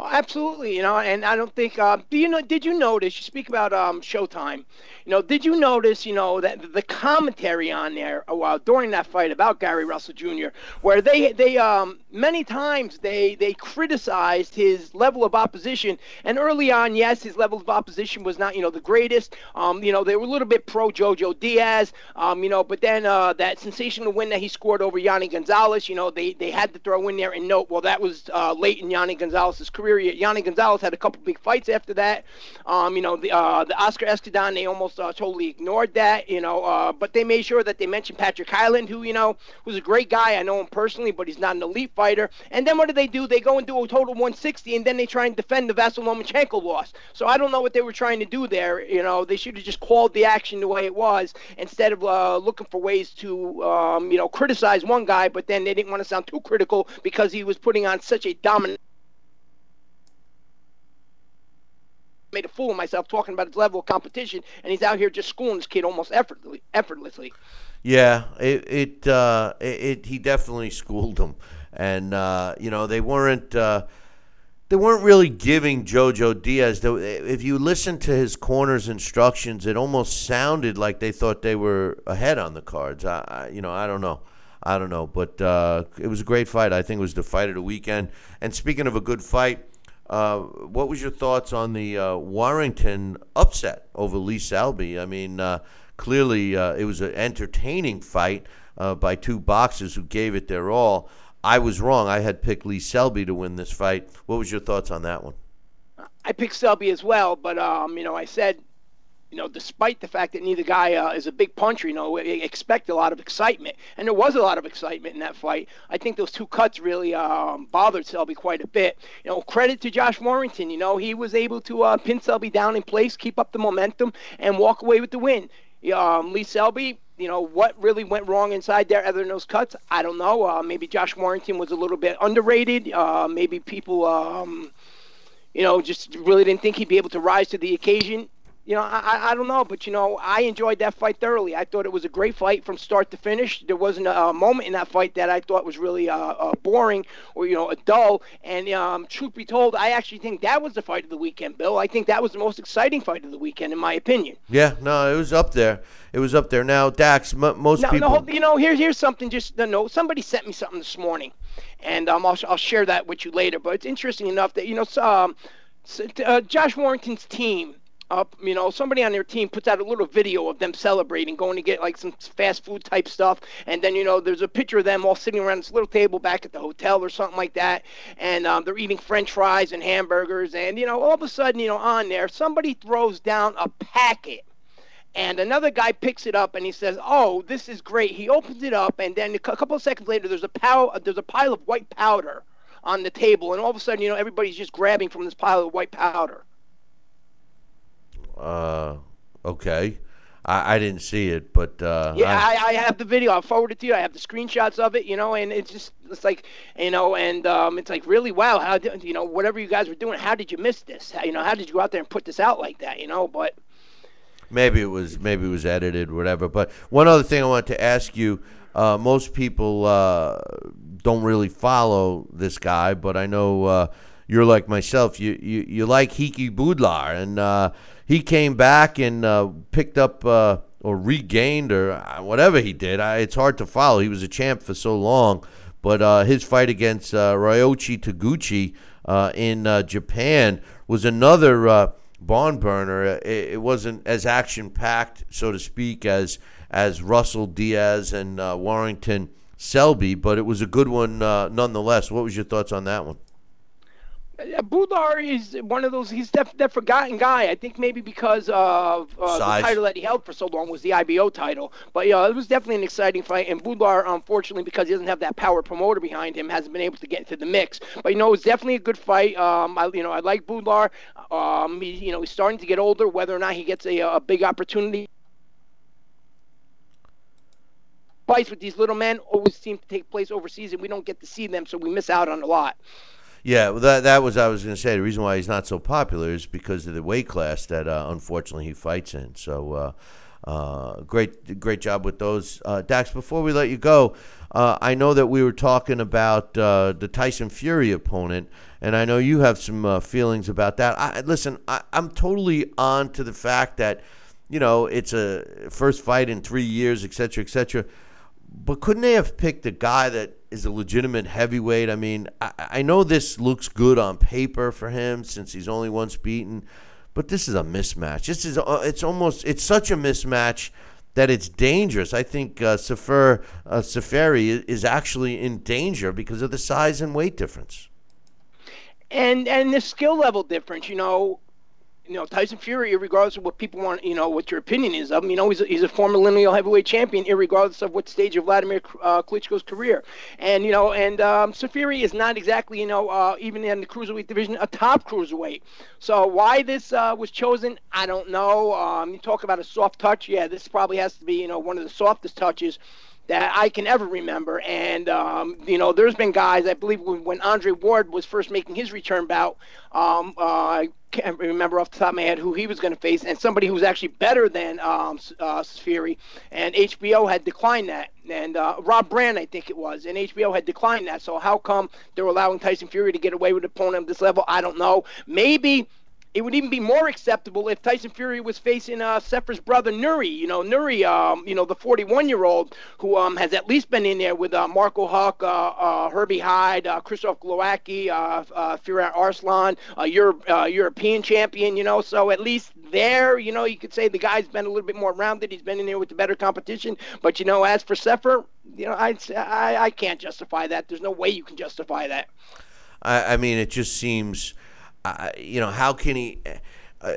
Oh, absolutely, you know, and I don't think. Uh, do you know? Did you notice? You speak about um, Showtime. You know, did you notice? You know that the commentary on there uh, during that fight about Gary Russell Jr., where they they um many times they they criticized his level of opposition, and early on, yes, his level of opposition was not you know the greatest. Um, you know, they were a little bit pro Jojo Diaz. Um, you know, but then uh, that sensational win that he scored over Jhonny Gonzalez, you know, they they had to throw in there and note, well, that was uh, late in Jhonny Gonzalez's career career. Jhonny Gonzalez had a couple big fights after that. Um, you know, the uh, the Oscar Escandón, they almost uh, totally ignored that. You know, uh, but they made sure that they mentioned Patrick Hyland, who you know, who's a great guy. I know him personally, but he's not an elite fighter. And then what do they do? They go and do a total 160, and then they try and defend the Vasyl Lomachenko loss. So I don't know what they were trying to do there. You know, they should have just called the action the way it was instead of uh, looking for ways to, um, you know, criticize one guy, but then they didn't want to sound too critical because he was putting on such a dominant made a fool of myself talking about his level of competition, and he's out here just schooling this kid almost effortlessly. Yeah, it it, uh, it, it he definitely schooled them, and uh, you know they weren't uh, they weren't really giving JoJo Diaz. though, If you listen to his corners instructions, it almost sounded like they thought they were ahead on the cards. I, I you know I don't know. I don't know, but uh, it was a great fight. I think it was the fight of the weekend. And speaking of a good fight, uh, what was your thoughts on the uh, Warrington upset over Lee Selby? I mean, uh, clearly uh, it was an entertaining fight uh, by two boxers who gave it their all. I was wrong. I had picked Lee Selby to win this fight. What was your thoughts on that one? I picked Selby as well, but um, you know, I said you know, despite the fact that neither guy uh, is a big puncher, you know, expect a lot of excitement, and there was a lot of excitement in that fight. I think those two cuts really um, bothered Selby quite a bit. You know, credit to Josh Warrington. You know, he was able to uh, pin Selby down in place, keep up the momentum, and walk away with the win. Um, Lee Selby, you know, what really went wrong inside there other than those cuts? I don't know. Uh, maybe Josh Warrington was a little bit underrated. Uh, maybe people. Um, you know, just really didn't think he'd be able to rise to the occasion you know, I, I don't know, but you know, I enjoyed that fight thoroughly. I thought it was a great fight from start to finish. There wasn't a, moment in that fight that I thought was really uh, uh, boring or you know, a dull. And um, truth be told, I actually think that was the fight of the weekend, Bill. I think that was the most exciting fight of the weekend, in my opinion. Yeah, no, it was up there. It was up there. Now, Dax, m- most no, people. No, you know, here's here's something. Just no, somebody sent me something this morning, and um, I'll I'll share that with you later. But it's interesting enough that you know, um, uh, Josh Warrington's team up, you know, somebody on their team puts out a little video of them celebrating, going to get like some fast food type stuff, and then you know there's a picture of them all sitting around this little table back at the hotel or something like that, and um, they're eating French fries and hamburgers, and you know all of a sudden you know on there somebody throws down a packet. And another guy picks it up and he says, "Oh, this is great." He opens it up, and then a couple of seconds later, there's a pow- there's a pile of white powder on the table, and all of a sudden, you know, everybody's just grabbing from this pile of white powder. Uh, okay. I, I didn't see it, but uh, yeah, I, I, have the video. I'll forward it to you. I have the screenshots of it, you know, and it's just it's like you know, and um, it's like really wow. How did, you know whatever you guys were doing? How did you miss this? How, you know, how did you go out there and put this out like that? You know, but maybe it was maybe it was edited, whatever. But one other thing I wanted to ask you. Uh, most people uh, don't really follow this guy, but I know uh, you're like myself. You you, you like Hekkie Budler, and uh, he came back and uh, picked up uh, or regained or uh, whatever he did. I, it's hard to follow. He was a champ for so long, but uh, his fight against uh, Ryoichi Taguchi uh, in uh, Japan was another barn burner. It, it, wasn't as action packed, so to speak, as as Russell Diaz and Warrington Selby, but it was a good one nonetheless. What was your thoughts on that one? Budler is one of those. He's def, that forgotten guy. I think maybe because of uh, the title that he held for so long was the IBO title. But yeah, it was definitely an exciting fight. And Budler, unfortunately, because he doesn't have that power promoter behind him, hasn't been able to get into the mix. But you know, it was definitely a good fight. Um, I, you know, I like Budler. Um, he, you know, he's starting to get older. Whether or not he gets a, a big opportunity fights with these little men always seem to take place overseas, and we don't get to see them, so we miss out on a lot. Yeah, well, that that was I was going to say. The reason why he's not so popular is because of the weight class that uh, unfortunately he fights in. So. Uh, uh, great, great job with those, uh, Dax. Before we let you go, uh, I know that we were talking about uh, the Tyson Fury opponent, and I know you have some feelings about that. I, listen, I, I'm totally on to the fact that you know it's a first fight in three years, et cetera, et cetera. But couldn't they have picked a guy that is a legitimate heavyweight? I mean, I, I know this looks good on paper for him since he's only once beaten, but this is a mismatch. This is uh, it's almost it's such a mismatch that it's dangerous. I think uh, Sefer uh, Seferi is actually in danger because of the size and weight difference. And and the skill level difference. You know, you know, Tyson Fury, regardless of what people want, you know, what your opinion is of him, you know, he's a, he's a former lineal heavyweight champion, regardless of what stage of Vladimir uh, Klitschko's career. And, you know, and um, Fury is not exactly, you know, uh, even in the cruiserweight division, a top cruiserweight. So why this uh, was chosen, I don't know. Um, you talk about a soft touch. Yeah, this probably has to be, you know, one of the softest touches that I can ever remember. And um, you know, there's been guys. I believe when, Andre Ward was first making his return bout, um, uh, I can't remember off the top of my head who he was going to face, and somebody who was actually better than um, uh, Fury. And HBO had declined that, and uh, Rob Brand, I think it was, and HBO had declined that. So how come they're allowing Tyson Fury to get away with an opponent of this level? I don't know. Maybe it would even be more acceptable if Tyson Fury was facing uh, Sefer's brother Nuri. You know, Nuri, um, you know, the 41-year-old who um, has at least been in there with uh, Marco Huck, uh, uh, Herbie Hide, uh, Krzysztof Glowacki, uh, Firat Arslan, uh, European champion. You know, so at least there, you know, you could say the guy's been a little bit more rounded. He's been in there with the better competition. But you know, as for Sefer, you know, I, I, I can't justify that. There's no way you can justify that. I, I mean, it just seems uh, you know, how can he? Uh,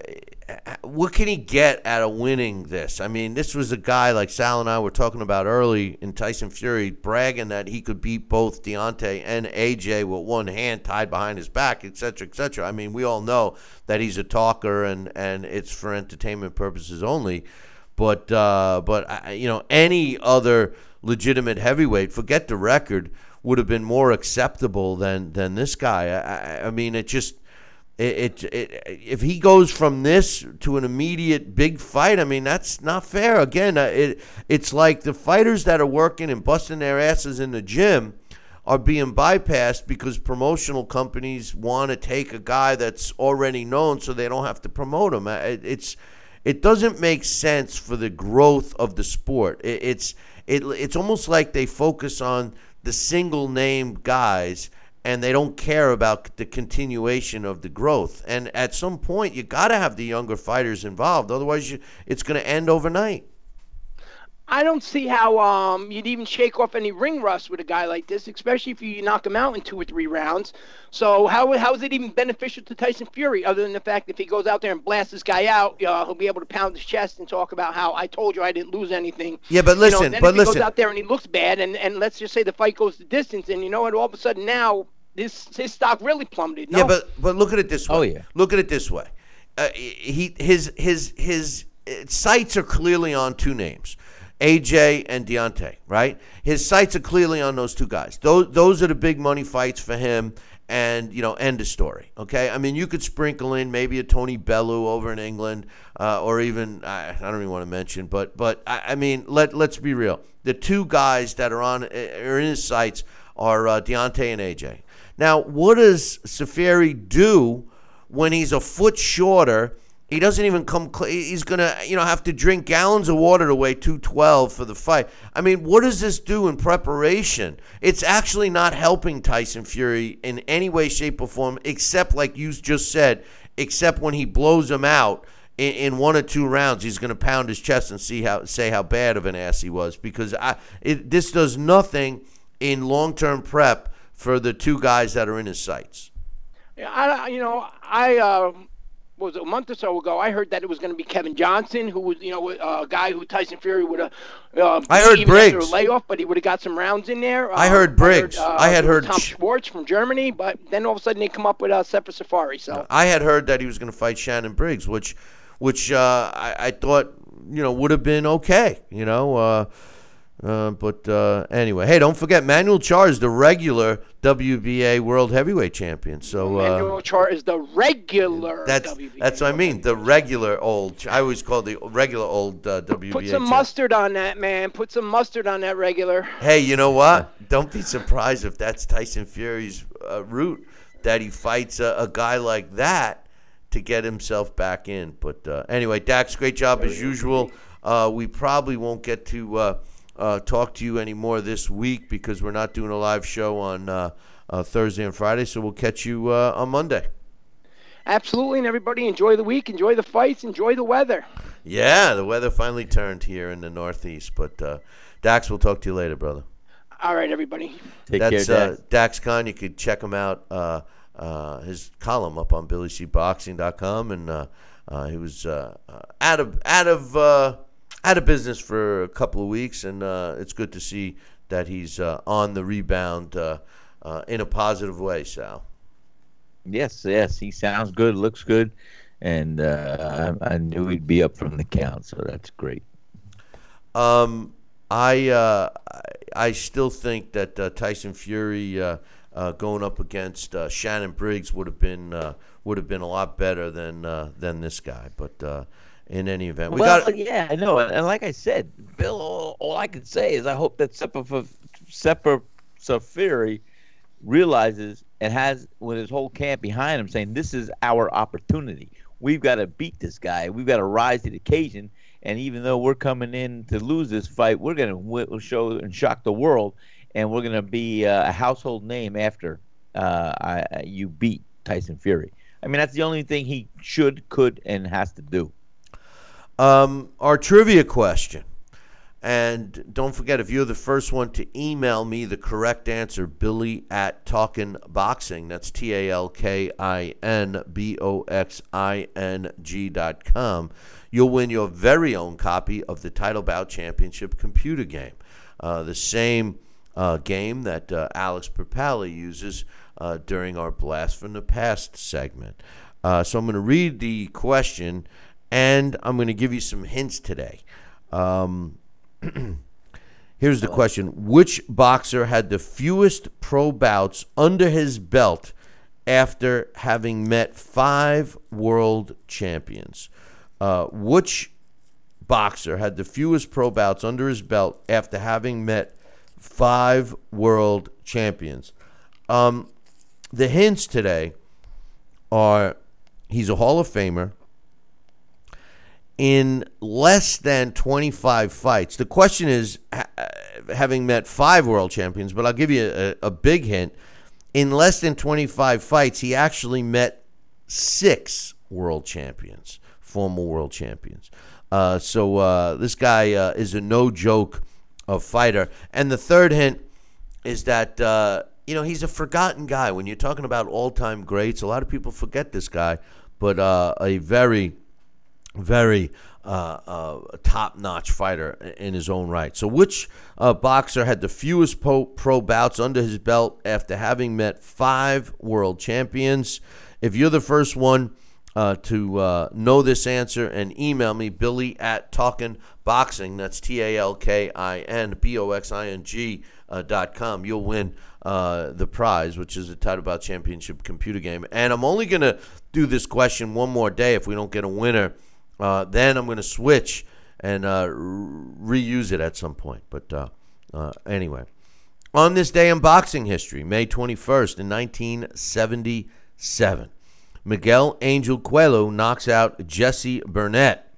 what can he get out of winning this? I mean, this was a guy like Sal and I were talking about early in Tyson Fury, bragging that he could beat both Deontay and AJ with one hand tied behind his back, et cetera, et cetera. I mean, we all know that he's a talker and, and it's for entertainment purposes only. But uh, but uh, you know, any other legitimate heavyweight, forget the record, would have been more acceptable than than this guy. I, I mean, it just it, it, it, if he goes from this to an immediate big fight, I mean that's not fair. Again, uh, it it's like the fighters that are working and busting their asses in the gym are being bypassed because promotional companies want to take a guy that's already known so they don't have to promote him. Uh, it, it's it doesn't make sense for the growth of the sport. It, it's it, it's almost like they focus on the single name guys and they don't care about the continuation of the growth. And at some point, you got to have the younger fighters involved. Otherwise, you, it's going to end overnight. I don't see how um, you'd even shake off any ring rust with a guy like this, especially if you knock him out in two or three rounds. So how how is it even beneficial to Tyson Fury, other than the fact that if he goes out there and blasts this guy out, uh, he'll be able to pound his chest and talk about how I told you I didn't lose anything. Yeah, but listen, you know, then but if he listen. goes out there and he looks bad, and, and let's just say the fight goes the distance, and you know what? All of a sudden now his his stock really plummeted. No? Yeah, but but look at it this way. Oh, yeah. Look at it this way. Uh, he his his his uh, sights are clearly on two names. AJ and Deontay, right? His sights are clearly on those two guys. Those those are the big money fights for him and you know end of story okay i mean you could sprinkle in maybe a tony bellew over in england uh, or even I, I don't even want to mention but but I, I mean let let's be real the two guys that are on are in his sights are uh, Deontay and AJ. Now, what does Seferi do when he's a foot shorter? He doesn't even come. Cl- he's gonna, you know, have to drink gallons of water to weigh 212 for the fight. I mean, what does this do in preparation? It's actually not helping Tyson Fury in any way, shape, or form, except like you just said, except when he blows him out in, in one or two rounds, he's to pound his chest and see how say how bad of an ass he was. Because I, it, this does nothing in long term prep for the two guys that are in his sights. Yeah, I, you know, I uh, was it, a month or so ago. I heard that it was going to be Kevin Johnson, who was, you know, a guy who Tyson Fury would have. Uh, I heard Briggs. layoff, but he would have got some rounds in there. I Uh, heard Briggs. uh, I had heard Tom Schwarz from Germany, but then all of a sudden they come up with uh, Sefer Seferi. So I had heard that he was going to fight Shannon Briggs, which, which uh, I, I thought you know would have been okay. You know. Uh, but uh, anyway, hey, don't forget Manuel Charr is the regular WBA World Heavyweight Champion. So uh, Manuel Charr is the regular. that's WBA that's what I mean. The regular old. I always call the regular old uh, WBA. Put some mustard on that, man. Put some mustard on that regular. Hey, you know what? Don't be surprised if that's Tyson Fury's uh, route that he fights a, a guy like that to get himself back in. But uh, anyway, Dax, great job as usual. Uh, we probably won't get to uh, talk to you anymore this week because we're not doing a live show on uh, uh, Thursday and Friday. So we'll catch you uh, on Monday. Absolutely, and everybody enjoy the week, enjoy the fights, enjoy the weather. Yeah, the weather finally turned here in the Northeast. But uh, Dax, we'll talk to you later, brother. All right, everybody. Take That's care, uh, Dax. Dax Khan. You could check him out. Uh, uh, his column up on BillyCBoxing.com, and uh, uh, he was uh, uh, out of out of uh, out of business for a couple of weeks, and uh, it's good to see that he's uh, on the rebound uh, uh, in a positive way. Sal. Yes, yes, he sounds good, looks good, and uh, I, I knew he'd be up from the count, so that's great. Um, I uh, I still think that uh, Tyson Fury uh, uh, going up against uh, Shannon Briggs would have been uh, would have been a lot better than uh, than this guy. But uh, in any event, we well, got yeah, I know, and like I said, Bill, all, all I can say is I hope that Seppa Seppa Seferi realizes and has with his whole camp behind him, saying this is our opportunity. We've got to beat this guy. We've got to rise to the occasion. And even though we're coming in to lose this fight, we're going to show and shock the world, and we're going to be uh, a household name after uh, I, you beat Tyson Fury. I mean, that's the only thing he should, could, and has to do. Um, our trivia question. And don't forget, if you're the first one to email me the correct answer, Billy at Talkin Boxing, that's T A L K I N B O X I N G dot com, you'll win your very own copy of the Title Bout Championship computer game. Uh, the same uh, game that uh, Alex Perpali uses uh, during our Blast from the Past segment. Uh, so I'm going to read the question and I'm going to give you some hints today. Um, here's the question Which boxer had the fewest pro bouts under his belt after having met five world champions? Uh, which boxer had the fewest pro bouts under his belt after having met five world champions? Um, the hints today are he's a Hall of Famer in less than 25 fights. The question is, having met five world champions, but I'll give you a, a, big hint. In less than 25 fights, he actually met six world champions, former world champions. Uh, so uh, this guy uh, is a no joke fighter. And the third hint is that uh, you know he's a forgotten guy. When you're talking about all time greats, a lot of people forget this guy, but uh, a very very uh, uh, top notch fighter in his own right. So, which uh, boxer had the fewest pro, bouts under his belt after having met five world champions? If you're the first one uh, to uh, know this answer and email me, Billy at Talkin Boxing, that's T A L K I N B O X I N G uh, dot com, you'll win the prize, which is a Title Bout Championship computer game. And I'm only going to do this question one more day if we don't get a winner uh, then I'm going to switch and uh, reuse it at some point. But uh, uh, anyway, on this day in boxing history, May 21st in 1977, Miguel Angel Cuello knocks out Jesse Burnett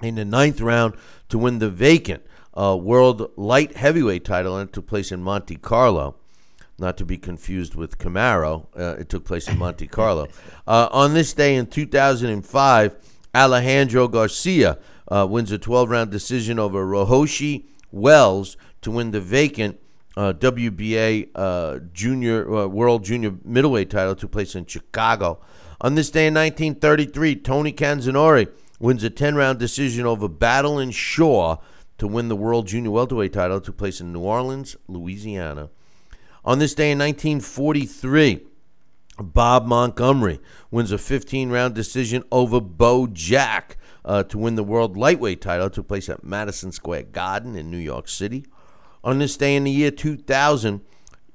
in the ninth round to win the vacant uh, world light heavyweight title, and it took place in Monte Carlo. Not to be confused with Camaro. Uh, it took place in Monte Carlo. on this day in 2005, Alejandro Garcia uh, wins a 12 round decision over Rhoshii Wells to win the vacant uh, WBA uh, junior uh, world junior middleweight title took place in Chicago. On this day in 1933, Tony Canzoneri wins a 10 round decision over Battling Shaw to win the world junior welterweight title took place in New Orleans, Louisiana. On this day in 1943, Bob Montgomery wins a 15 round decision over Beau Jack uh, to win the world lightweight title. It took place at Madison Square Garden in New York City. On this day in the year 2000,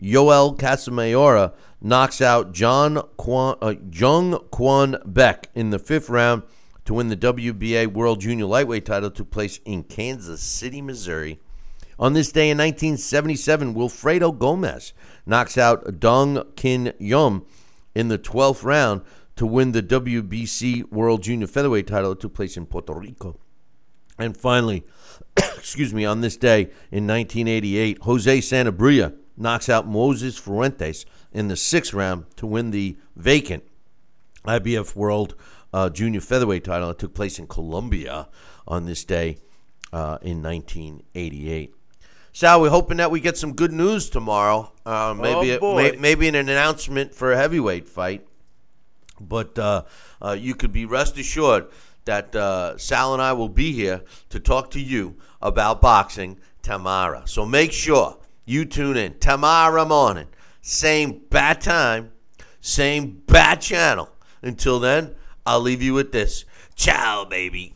Yoel Casamayor knocks out John uh, Jung Kwon Beck in the fifth round to win the WBA World Junior Lightweight title. It took place in Kansas City, Missouri. On this day in 1977, Wilfredo Gomez knocks out Dong Kyun Yum in the 12th round to win the WBC World Junior Featherweight title. It took place in Puerto Rico. And finally, excuse me, on this day in 1988, Jose Sanabria knocks out Moses Fuentes in the sixth round to win the vacant IBF World uh, Junior Featherweight title. It took place in Colombia on this day uh, in 1988. Sal, we're hoping that we get some good news tomorrow. Uh, maybe oh may, maybe an announcement for a heavyweight fight. But uh, uh, you could be rest assured that uh, Sal and I will be here to talk to you about boxing tomorrow. So make sure you tune in tomorrow morning, same bat time, same bat channel. Until then, I'll leave you with this. Ciao, baby.